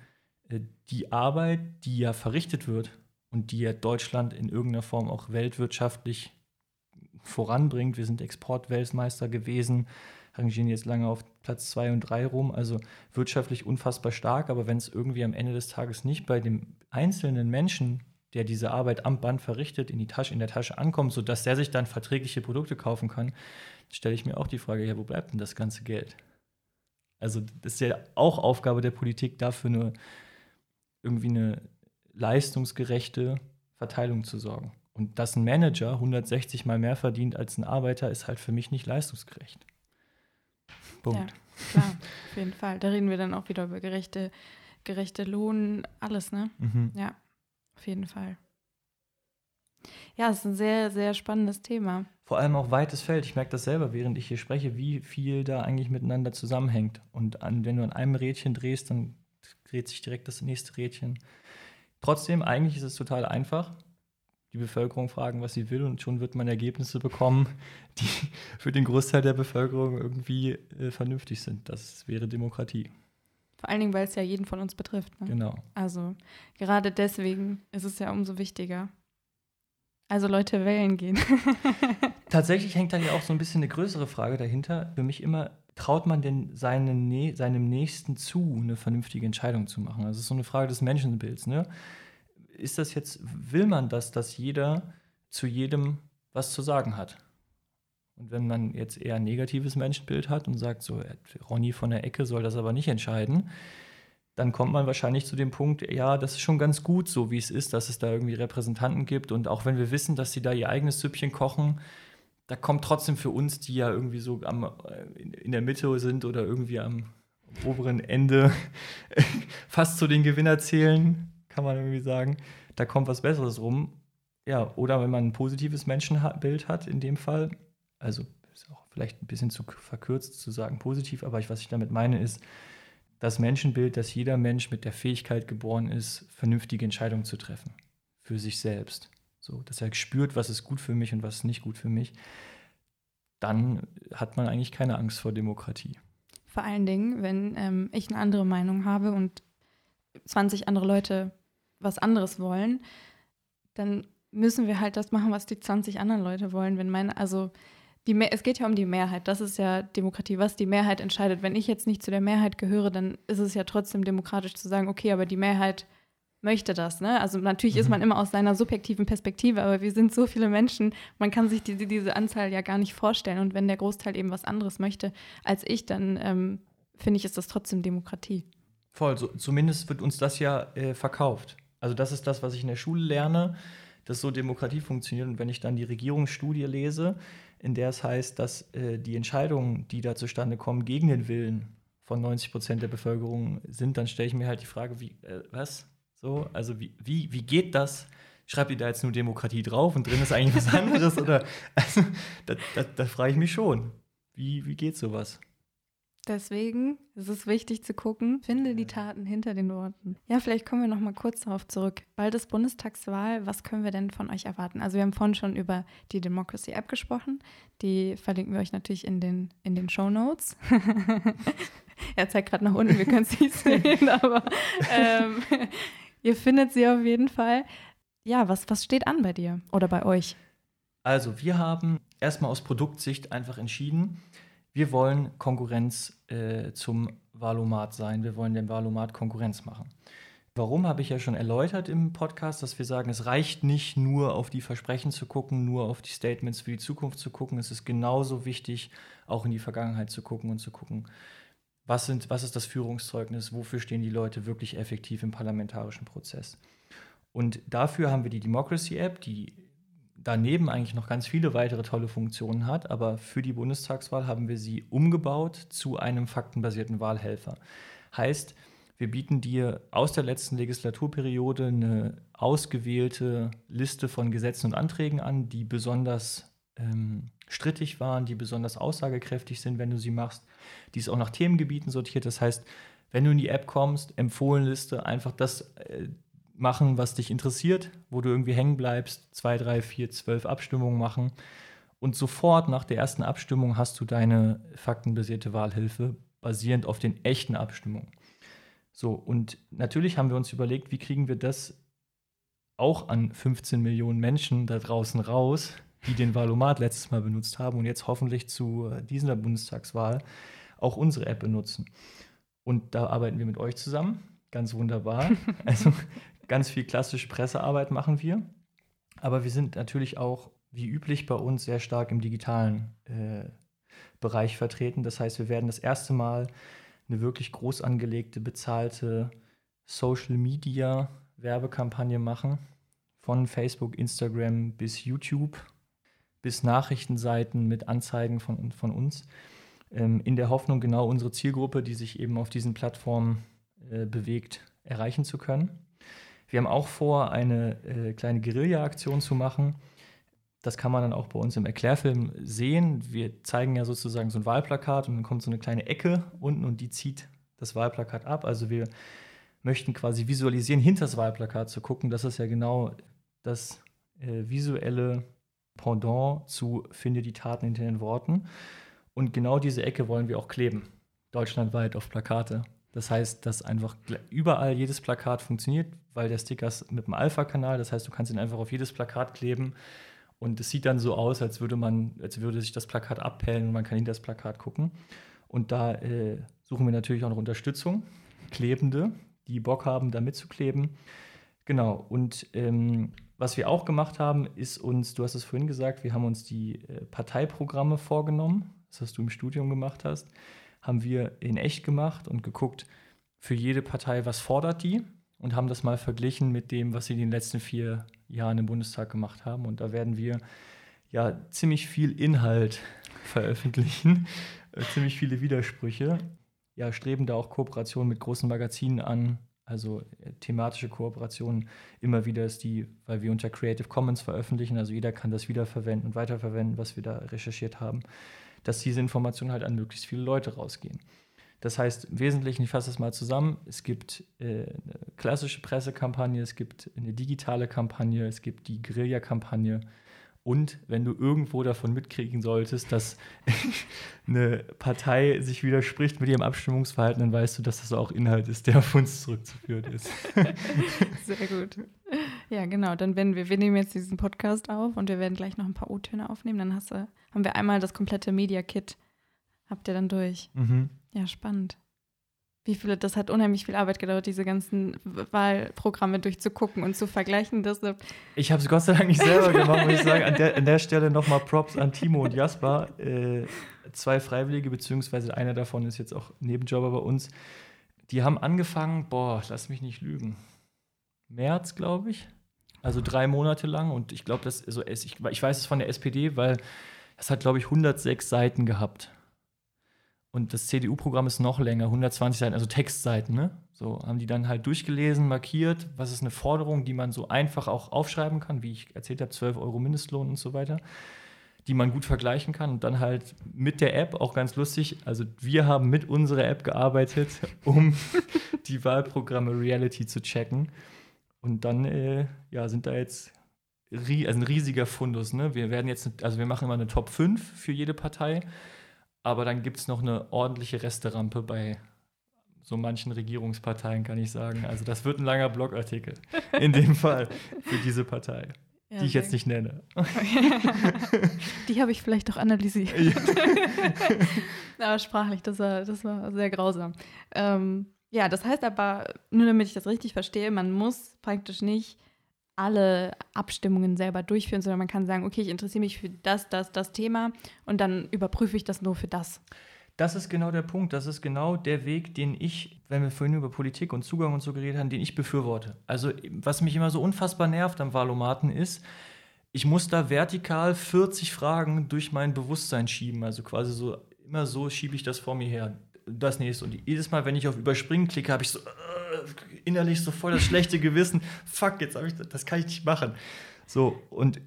die Arbeit, die ja verrichtet wird und die ja Deutschland in irgendeiner Form auch weltwirtschaftlich voranbringt, wir sind Exportweltmeister gewesen, rangieren jetzt lange auf Platz 2 und 3 rum, also wirtschaftlich unfassbar stark, aber wenn es irgendwie am Ende des Tages nicht bei dem einzelnen Menschen, der diese Arbeit am Band verrichtet, in die Tasche, in der Tasche ankommt, sodass der sich dann verträgliche Produkte kaufen kann, stelle ich mir auch die Frage, ja, wo bleibt denn das ganze Geld? Also das ist ja auch Aufgabe der Politik, dafür eine irgendwie eine leistungsgerechte Verteilung zu sorgen. Und dass ein Manager 160 mal mehr verdient als ein Arbeiter, ist halt für mich nicht leistungsgerecht. Punkt. Ja, klar, auf jeden Fall. Da reden wir dann auch wieder über gerechte, gerechte Lohn, alles, ne? Mhm. Ja, auf jeden Fall. Ja, es ist ein sehr, sehr spannendes Thema. Vor allem auch weites Feld. Ich merke das selber, während ich hier spreche, wie viel da eigentlich miteinander zusammenhängt. Und an, wenn du an einem Rädchen drehst, dann dreht sich direkt das nächste Rädchen. Trotzdem, eigentlich ist es total einfach. Die Bevölkerung fragen, was sie will, und schon wird man Ergebnisse bekommen, die für den Großteil der Bevölkerung irgendwie äh, vernünftig sind. Das wäre Demokratie. Vor allen Dingen, weil es ja jeden von uns betrifft. Ne? Genau. Also gerade deswegen ist es ja umso wichtiger. Also Leute wählen gehen. Tatsächlich hängt dann ja auch so ein bisschen eine größere Frage dahinter. Für mich immer, traut man denn seinen, seinem Nächsten zu, eine vernünftige Entscheidung zu machen? Also es ist so eine Frage des Menschenbilds. Ne? Ist das jetzt, will man das, dass jeder zu jedem was zu sagen hat? Und wenn man jetzt eher ein negatives Menschenbild hat und sagt, so, Ronny von der Ecke soll das aber nicht entscheiden, dann kommt man wahrscheinlich zu dem Punkt, ja, das ist schon ganz gut so, wie es ist, dass es da irgendwie Repräsentanten gibt. Und auch wenn wir wissen, dass sie da ihr eigenes Süppchen kochen, da kommt trotzdem für uns, die ja irgendwie so am, äh, in der Mitte sind oder irgendwie am oberen Ende fast zu den Gewinner zählen, kann man irgendwie sagen, da kommt was Besseres rum. Ja, oder wenn man ein positives Menschenbild hat, in dem Fall, also ist auch vielleicht ein bisschen zu verkürzt zu sagen positiv, aber ich, was ich damit meine, ist, das Menschenbild, dass jeder Mensch mit der Fähigkeit geboren ist, vernünftige Entscheidungen zu treffen. Für sich selbst. So, dass er spürt, was ist gut für mich und was ist nicht gut für mich. Dann hat man eigentlich keine Angst vor Demokratie. Vor allen Dingen, wenn ähm, ich eine andere Meinung habe und 20 andere Leute was anderes wollen, dann müssen wir halt das machen, was die 20 anderen Leute wollen. Wenn meine, also die, es geht ja um die Mehrheit. Das ist ja Demokratie, was die Mehrheit entscheidet. Wenn ich jetzt nicht zu der Mehrheit gehöre, dann ist es ja trotzdem demokratisch zu sagen, okay, aber die Mehrheit möchte das. Ne? Also natürlich mhm. ist man immer aus seiner subjektiven Perspektive, aber wir sind so viele Menschen, man kann sich die, diese Anzahl ja gar nicht vorstellen. Und wenn der Großteil eben was anderes möchte als ich, dann ähm, finde ich, ist das trotzdem Demokratie. Voll, so, zumindest wird uns das ja äh, verkauft. Also das ist das, was ich in der Schule lerne, dass so Demokratie funktioniert. Und wenn ich dann die Regierungsstudie lese, in der es heißt, dass äh, die Entscheidungen, die da zustande kommen, gegen den Willen von 90 Prozent der Bevölkerung sind, dann stelle ich mir halt die Frage, wie, äh, was? So, also wie, wie, wie geht das, schreibt ihr da jetzt nur Demokratie drauf und drin ist eigentlich was anderes? Oder also, da, da, da frage ich mich schon. Wie, wie geht sowas? Deswegen ist es wichtig zu gucken, finde die Taten hinter den Worten. Ja, vielleicht kommen wir noch mal kurz darauf zurück. Bald ist Bundestagswahl. Was können wir denn von euch erwarten? Also wir haben vorhin schon über die Democracy App gesprochen. Die verlinken wir euch natürlich in den, in den Show Notes. er zeigt gerade nach unten, wir können es nicht sehen, aber ähm, ihr findet sie auf jeden Fall. Ja, was, was steht an bei dir oder bei euch? Also wir haben erstmal aus Produktsicht einfach entschieden, wir wollen Konkurrenz äh, zum Valomat sein. Wir wollen dem Valomat Konkurrenz machen. Warum habe ich ja schon erläutert im Podcast, dass wir sagen, es reicht nicht nur auf die Versprechen zu gucken, nur auf die Statements für die Zukunft zu gucken. Es ist genauso wichtig, auch in die Vergangenheit zu gucken und zu gucken, was, sind, was ist das Führungszeugnis, wofür stehen die Leute wirklich effektiv im parlamentarischen Prozess. Und dafür haben wir die Democracy App, die daneben eigentlich noch ganz viele weitere tolle Funktionen hat, aber für die Bundestagswahl haben wir sie umgebaut zu einem faktenbasierten Wahlhelfer. Heißt, wir bieten dir aus der letzten Legislaturperiode eine ausgewählte Liste von Gesetzen und Anträgen an, die besonders ähm, strittig waren, die besonders aussagekräftig sind, wenn du sie machst. Die ist auch nach Themengebieten sortiert. Das heißt, wenn du in die App kommst, Empfohlenliste, einfach das äh, machen, was dich interessiert, wo du irgendwie hängen bleibst, zwei, drei, vier, zwölf Abstimmungen machen. Und sofort nach der ersten Abstimmung hast du deine faktenbasierte Wahlhilfe basierend auf den echten Abstimmungen. So, und natürlich haben wir uns überlegt, wie kriegen wir das auch an 15 Millionen Menschen da draußen raus, die den Wahlomat letztes Mal benutzt haben und jetzt hoffentlich zu äh, dieser Bundestagswahl auch unsere App benutzen. Und da arbeiten wir mit euch zusammen. Ganz wunderbar. Also Ganz viel klassische Pressearbeit machen wir. Aber wir sind natürlich auch, wie üblich bei uns, sehr stark im digitalen äh, Bereich vertreten. Das heißt, wir werden das erste Mal eine wirklich groß angelegte, bezahlte Social Media Werbekampagne machen. Von Facebook, Instagram bis YouTube, bis Nachrichtenseiten mit Anzeigen von, von uns. Ähm, in der Hoffnung, genau unsere Zielgruppe, die sich eben auf diesen Plattformen äh, bewegt, erreichen zu können. Wir haben auch vor, eine äh, kleine Guerilla-Aktion zu machen. Das kann man dann auch bei uns im Erklärfilm sehen. Wir zeigen ja sozusagen so ein Wahlplakat und dann kommt so eine kleine Ecke unten und die zieht das Wahlplakat ab. Also wir möchten quasi visualisieren, hinter das Wahlplakat zu gucken. Das ist ja genau das äh, visuelle Pendant zu Finde die Taten hinter den Worten. Und genau diese Ecke wollen wir auch kleben, deutschlandweit auf Plakate. Das heißt, dass einfach überall jedes Plakat funktioniert, weil der Sticker ist mit dem Alpha-Kanal. Das heißt, du kannst ihn einfach auf jedes Plakat kleben und es sieht dann so aus, als würde man, als würde sich das Plakat abpellen und man kann hinter das Plakat gucken. Und da äh, suchen wir natürlich auch noch Unterstützung, Klebende, die Bock haben, da mitzukleben. Genau. Und ähm, was wir auch gemacht haben, ist uns, du hast es vorhin gesagt, wir haben uns die äh, Parteiprogramme vorgenommen, das was du im Studium gemacht hast haben wir in echt gemacht und geguckt, für jede Partei, was fordert die und haben das mal verglichen mit dem, was sie in den letzten vier Jahren im Bundestag gemacht haben. Und da werden wir ja ziemlich viel Inhalt veröffentlichen, äh, ziemlich viele Widersprüche. Ja, streben da auch Kooperationen mit großen Magazinen an, also äh, thematische Kooperationen immer wieder ist die, weil wir unter Creative Commons veröffentlichen, also jeder kann das wiederverwenden und weiterverwenden, was wir da recherchiert haben dass diese Informationen halt an möglichst viele Leute rausgehen. Das heißt, im Wesentlichen, ich fasse das mal zusammen, es gibt äh, eine klassische Pressekampagne, es gibt eine digitale Kampagne, es gibt die Guerilla-Kampagne und wenn du irgendwo davon mitkriegen solltest, dass eine Partei sich widerspricht mit ihrem Abstimmungsverhalten, dann weißt du, dass das auch Inhalt ist, der auf uns zurückzuführen ist. Sehr gut. Ja, genau. Dann werden wir, wir nehmen jetzt diesen Podcast auf und wir werden gleich noch ein paar O-Töne aufnehmen. Dann hast du, haben wir einmal das komplette Media-Kit. Habt ihr dann durch. Mhm. Ja, spannend. Wie viele, das hat unheimlich viel Arbeit gedauert, diese ganzen Wahlprogramme durchzugucken und zu vergleichen. Das, ich habe es Gott sei Dank nicht selber gemacht, muss ich sagen. An der, an der Stelle nochmal Props an Timo und Jasper. Äh, zwei Freiwillige, beziehungsweise einer davon ist jetzt auch Nebenjobber bei uns. Die haben angefangen, boah, lass mich nicht lügen. März, glaube ich. Also drei Monate lang. Und ich glaube, das, also ich, ich weiß es von der SPD, weil es hat, glaube ich, 106 Seiten gehabt. Und das CDU-Programm ist noch länger, 120 Seiten, also Textseiten. Ne? So haben die dann halt durchgelesen, markiert, was ist eine Forderung, die man so einfach auch aufschreiben kann, wie ich erzählt habe, 12 Euro Mindestlohn und so weiter, die man gut vergleichen kann. Und dann halt mit der App, auch ganz lustig, also wir haben mit unserer App gearbeitet, um die Wahlprogramme Reality zu checken. Und dann äh, ja, sind da jetzt also ein riesiger Fundus. Ne? Wir werden jetzt, also wir machen immer eine Top 5 für jede Partei, aber dann gibt es noch eine ordentliche Resterampe bei so manchen Regierungsparteien, kann ich sagen. Also das wird ein langer Blogartikel in dem Fall für diese Partei. Ja, die ich jetzt nicht nenne. die habe ich vielleicht doch analysiert. Ja. aber sprachlich, das war, das war sehr grausam. Ähm, ja, das heißt aber, nur damit ich das richtig verstehe, man muss praktisch nicht alle Abstimmungen selber durchführen, sondern man kann sagen, okay, ich interessiere mich für das, das, das Thema und dann überprüfe ich das nur für das. Das ist genau der Punkt. Das ist genau der Weg, den ich, wenn wir vorhin über Politik und Zugang und so geredet haben, den ich befürworte. Also, was mich immer so unfassbar nervt am Wahlomaten ist, ich muss da vertikal 40 Fragen durch mein Bewusstsein schieben. Also quasi so, immer so schiebe ich das vor mir her das nächste. Und jedes Mal, wenn ich auf Überspringen klicke, habe ich so innerlich so voll das schlechte Gewissen. Fuck, jetzt habe ich das kann ich nicht machen. So, und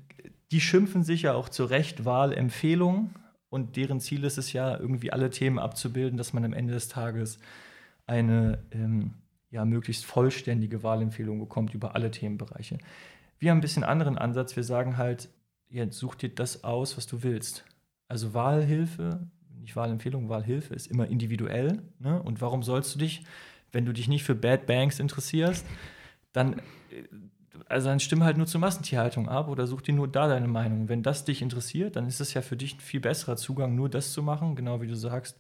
die schimpfen sich ja auch zu Recht Wahlempfehlungen und deren Ziel ist es ja, irgendwie alle Themen abzubilden, dass man am Ende des Tages eine ähm, ja, möglichst vollständige Wahlempfehlung bekommt über alle Themenbereiche. Wir haben ein bisschen anderen Ansatz. Wir sagen halt, ja, such dir das aus, was du willst. Also Wahlhilfe nicht Wahlempfehlung, Wahlhilfe ist immer individuell. Ne? Und warum sollst du dich, wenn du dich nicht für Bad Banks interessierst, dann, also dann stimme halt nur zur Massentierhaltung ab oder such dir nur da deine Meinung. Wenn das dich interessiert, dann ist es ja für dich ein viel besserer Zugang, nur das zu machen, genau wie du sagst,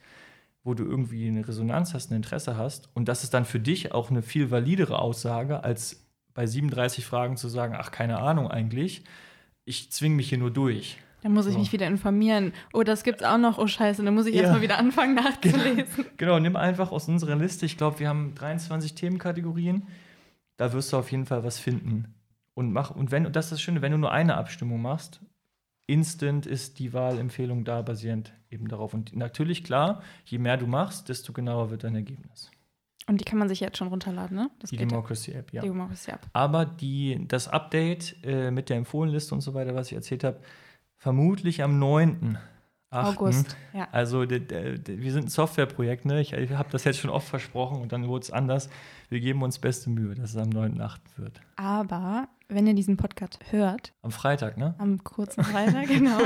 wo du irgendwie eine Resonanz hast, ein Interesse hast. Und das ist dann für dich auch eine viel validere Aussage, als bei 37 Fragen zu sagen, ach, keine Ahnung eigentlich, ich zwinge mich hier nur durch. Dann muss ich so. mich wieder informieren. Oh, das gibt's auch noch. Oh, scheiße, dann muss ich ja. erstmal wieder anfangen nachzulesen. Genau. genau, nimm einfach aus unserer Liste. Ich glaube, wir haben 23 Themenkategorien. Da wirst du auf jeden Fall was finden. Und mach, und wenn, und das ist das Schöne, wenn du nur eine Abstimmung machst, instant ist die Wahlempfehlung da basierend eben darauf. Und natürlich, klar, je mehr du machst, desto genauer wird dein Ergebnis. Und die kann man sich jetzt schon runterladen, ne? Das die Democracy-App, ja. Die Democracy-App. Aber die, das Update äh, mit der Empfohlenliste und so weiter, was ich erzählt habe, vermutlich am 9. 8. August. Ja. Also wir sind ein Softwareprojekt, ne? Ich, ich habe das jetzt schon oft versprochen und dann wurde es anders. Wir geben uns beste Mühe, dass es am 9.8. wird. Aber wenn ihr diesen Podcast hört. Am Freitag, ne? Am kurzen Freitag, genau.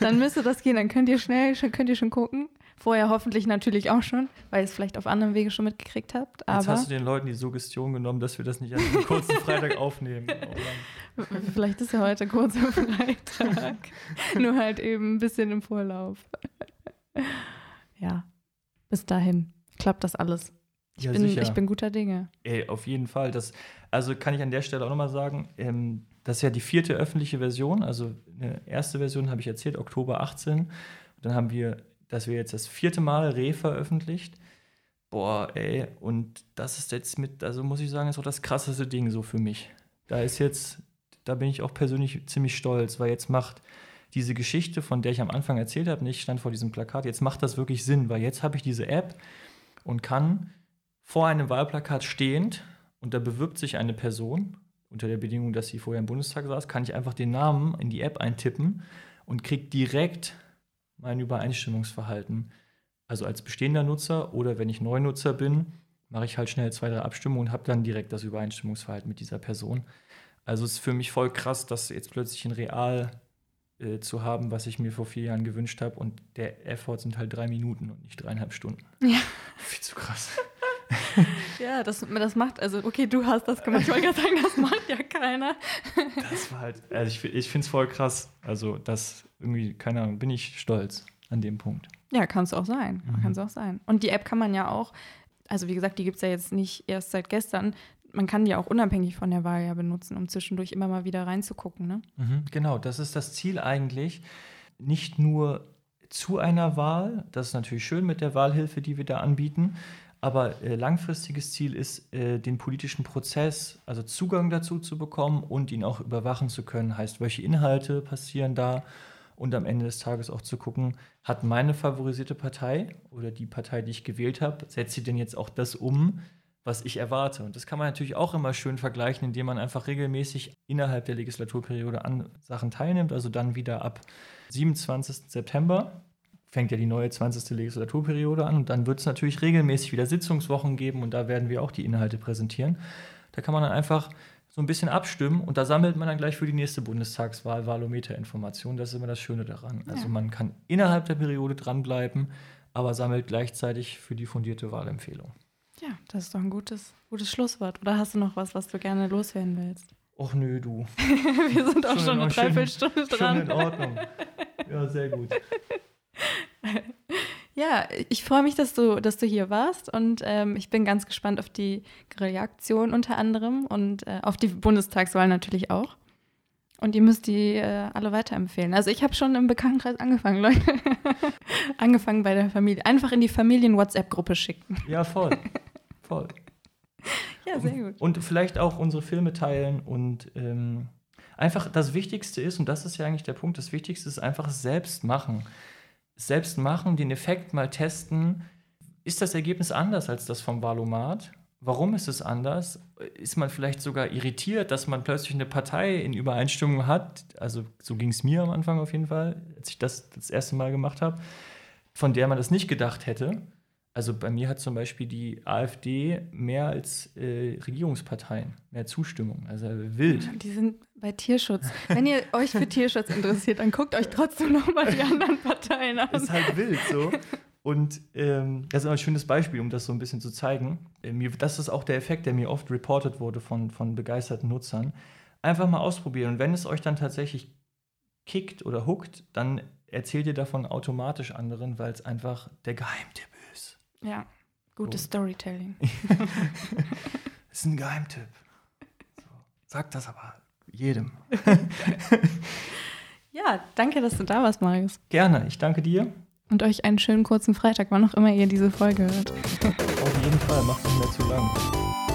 dann müsste das gehen. Dann könnt ihr schnell, könnt ihr schon gucken. Vorher hoffentlich natürlich auch schon, weil ihr es vielleicht auf anderem Wege schon mitgekriegt habt. Jetzt hast du den Leuten die Suggestion genommen, dass wir das nicht an einem kurzen Freitag aufnehmen. Oh vielleicht ist ja heute kurzer Freitag. Nur halt eben ein bisschen im Vorlauf. ja, bis dahin klappt das alles. Ich, ja, bin, ich bin guter Dinge. Ey, auf jeden Fall. Das, also kann ich an der Stelle auch nochmal sagen, ähm, das ist ja die vierte öffentliche Version. Also eine erste Version habe ich erzählt, Oktober 18. Dann haben wir dass wir jetzt das vierte Mal Re veröffentlicht. Boah, ey, und das ist jetzt mit, also muss ich sagen, ist auch das krasseste Ding so für mich. Da ist jetzt, da bin ich auch persönlich ziemlich stolz, weil jetzt macht diese Geschichte, von der ich am Anfang erzählt habe, nicht stand vor diesem Plakat, jetzt macht das wirklich Sinn, weil jetzt habe ich diese App und kann vor einem Wahlplakat stehend und da bewirbt sich eine Person unter der Bedingung, dass sie vorher im Bundestag saß, kann ich einfach den Namen in die App eintippen und kriege direkt mein Übereinstimmungsverhalten. Also als bestehender Nutzer oder wenn ich Neunutzer bin, mache ich halt schnell zwei, drei Abstimmungen und habe dann direkt das Übereinstimmungsverhalten mit dieser Person. Also es ist für mich voll krass, das jetzt plötzlich in real äh, zu haben, was ich mir vor vier Jahren gewünscht habe. Und der Effort sind halt drei Minuten und nicht dreieinhalb Stunden. Ja. Viel zu krass. ja, das, das macht, also okay, du hast das gemacht. Ich wollte gerade sagen, das macht ja keiner. das war halt, also ich, ich finde es voll krass. Also das irgendwie, keine Ahnung, bin ich stolz an dem Punkt. Ja, kann es auch sein. Mhm. Kann es auch sein. Und die App kann man ja auch, also wie gesagt, die gibt es ja jetzt nicht erst seit gestern. Man kann die auch unabhängig von der Wahl ja benutzen, um zwischendurch immer mal wieder reinzugucken. Ne? Mhm, genau, das ist das Ziel eigentlich. Nicht nur zu einer Wahl, das ist natürlich schön mit der Wahlhilfe, die wir da anbieten, aber äh, langfristiges Ziel ist, äh, den politischen Prozess, also Zugang dazu zu bekommen und ihn auch überwachen zu können. Heißt, welche Inhalte passieren da und am Ende des Tages auch zu gucken, hat meine favorisierte Partei oder die Partei, die ich gewählt habe, setzt sie denn jetzt auch das um, was ich erwarte? Und das kann man natürlich auch immer schön vergleichen, indem man einfach regelmäßig innerhalb der Legislaturperiode an Sachen teilnimmt, also dann wieder ab 27. September fängt ja die neue 20. Legislaturperiode an und dann wird es natürlich regelmäßig wieder Sitzungswochen geben und da werden wir auch die Inhalte präsentieren. Da kann man dann einfach so ein bisschen abstimmen und da sammelt man dann gleich für die nächste Bundestagswahl Wahlometer-Informationen. Das ist immer das Schöne daran. Ja. Also man kann innerhalb der Periode dranbleiben, aber sammelt gleichzeitig für die fundierte Wahlempfehlung. Ja, das ist doch ein gutes, gutes Schlusswort. Oder hast du noch was, was du gerne loswerden willst? Och nö, du. Wir sind auch schon, schon eine Dreiviertelstunde dran. Schon in Ordnung. Ja, sehr gut. Ja, ich freue mich, dass du, dass du hier warst und ähm, ich bin ganz gespannt auf die Grillaktion unter anderem und äh, auf die Bundestagswahl natürlich auch. Und ihr müsst die äh, alle weiterempfehlen. Also ich habe schon im Bekanntenkreis angefangen, Leute. angefangen bei der Familie. Einfach in die Familien-WhatsApp-Gruppe schicken. Ja, voll. voll. Ja, sehr gut. Und, und vielleicht auch unsere Filme teilen und ähm, einfach das Wichtigste ist, und das ist ja eigentlich der Punkt, das Wichtigste ist einfach selbst machen selbst machen, den Effekt mal testen. Ist das Ergebnis anders als das vom Valomat? Warum ist es anders? Ist man vielleicht sogar irritiert, dass man plötzlich eine Partei in Übereinstimmung hat? Also so ging es mir am Anfang auf jeden Fall, als ich das das erste Mal gemacht habe, von der man das nicht gedacht hätte. Also bei mir hat zum Beispiel die AfD mehr als äh, Regierungsparteien, mehr Zustimmung. Also wild. Die sind bei Tierschutz. Wenn ihr euch für Tierschutz interessiert, dann guckt euch trotzdem nochmal die anderen Parteien an. Das ist halt wild so. Und ähm, das ist ein schönes Beispiel, um das so ein bisschen zu zeigen. Äh, das ist auch der Effekt, der mir oft reported wurde von, von begeisterten Nutzern. Einfach mal ausprobieren. Und wenn es euch dann tatsächlich kickt oder hookt, dann erzählt ihr davon automatisch anderen, weil es einfach der Geheimtipp ja, gutes so. Storytelling. das ist ein Geheimtipp. So. Sag das aber jedem. ja, danke, dass du da warst, Marius. Gerne, ich danke dir. Und euch einen schönen kurzen Freitag, wann auch immer ihr diese Folge hört. Auf jeden Fall, macht nicht mehr zu lang.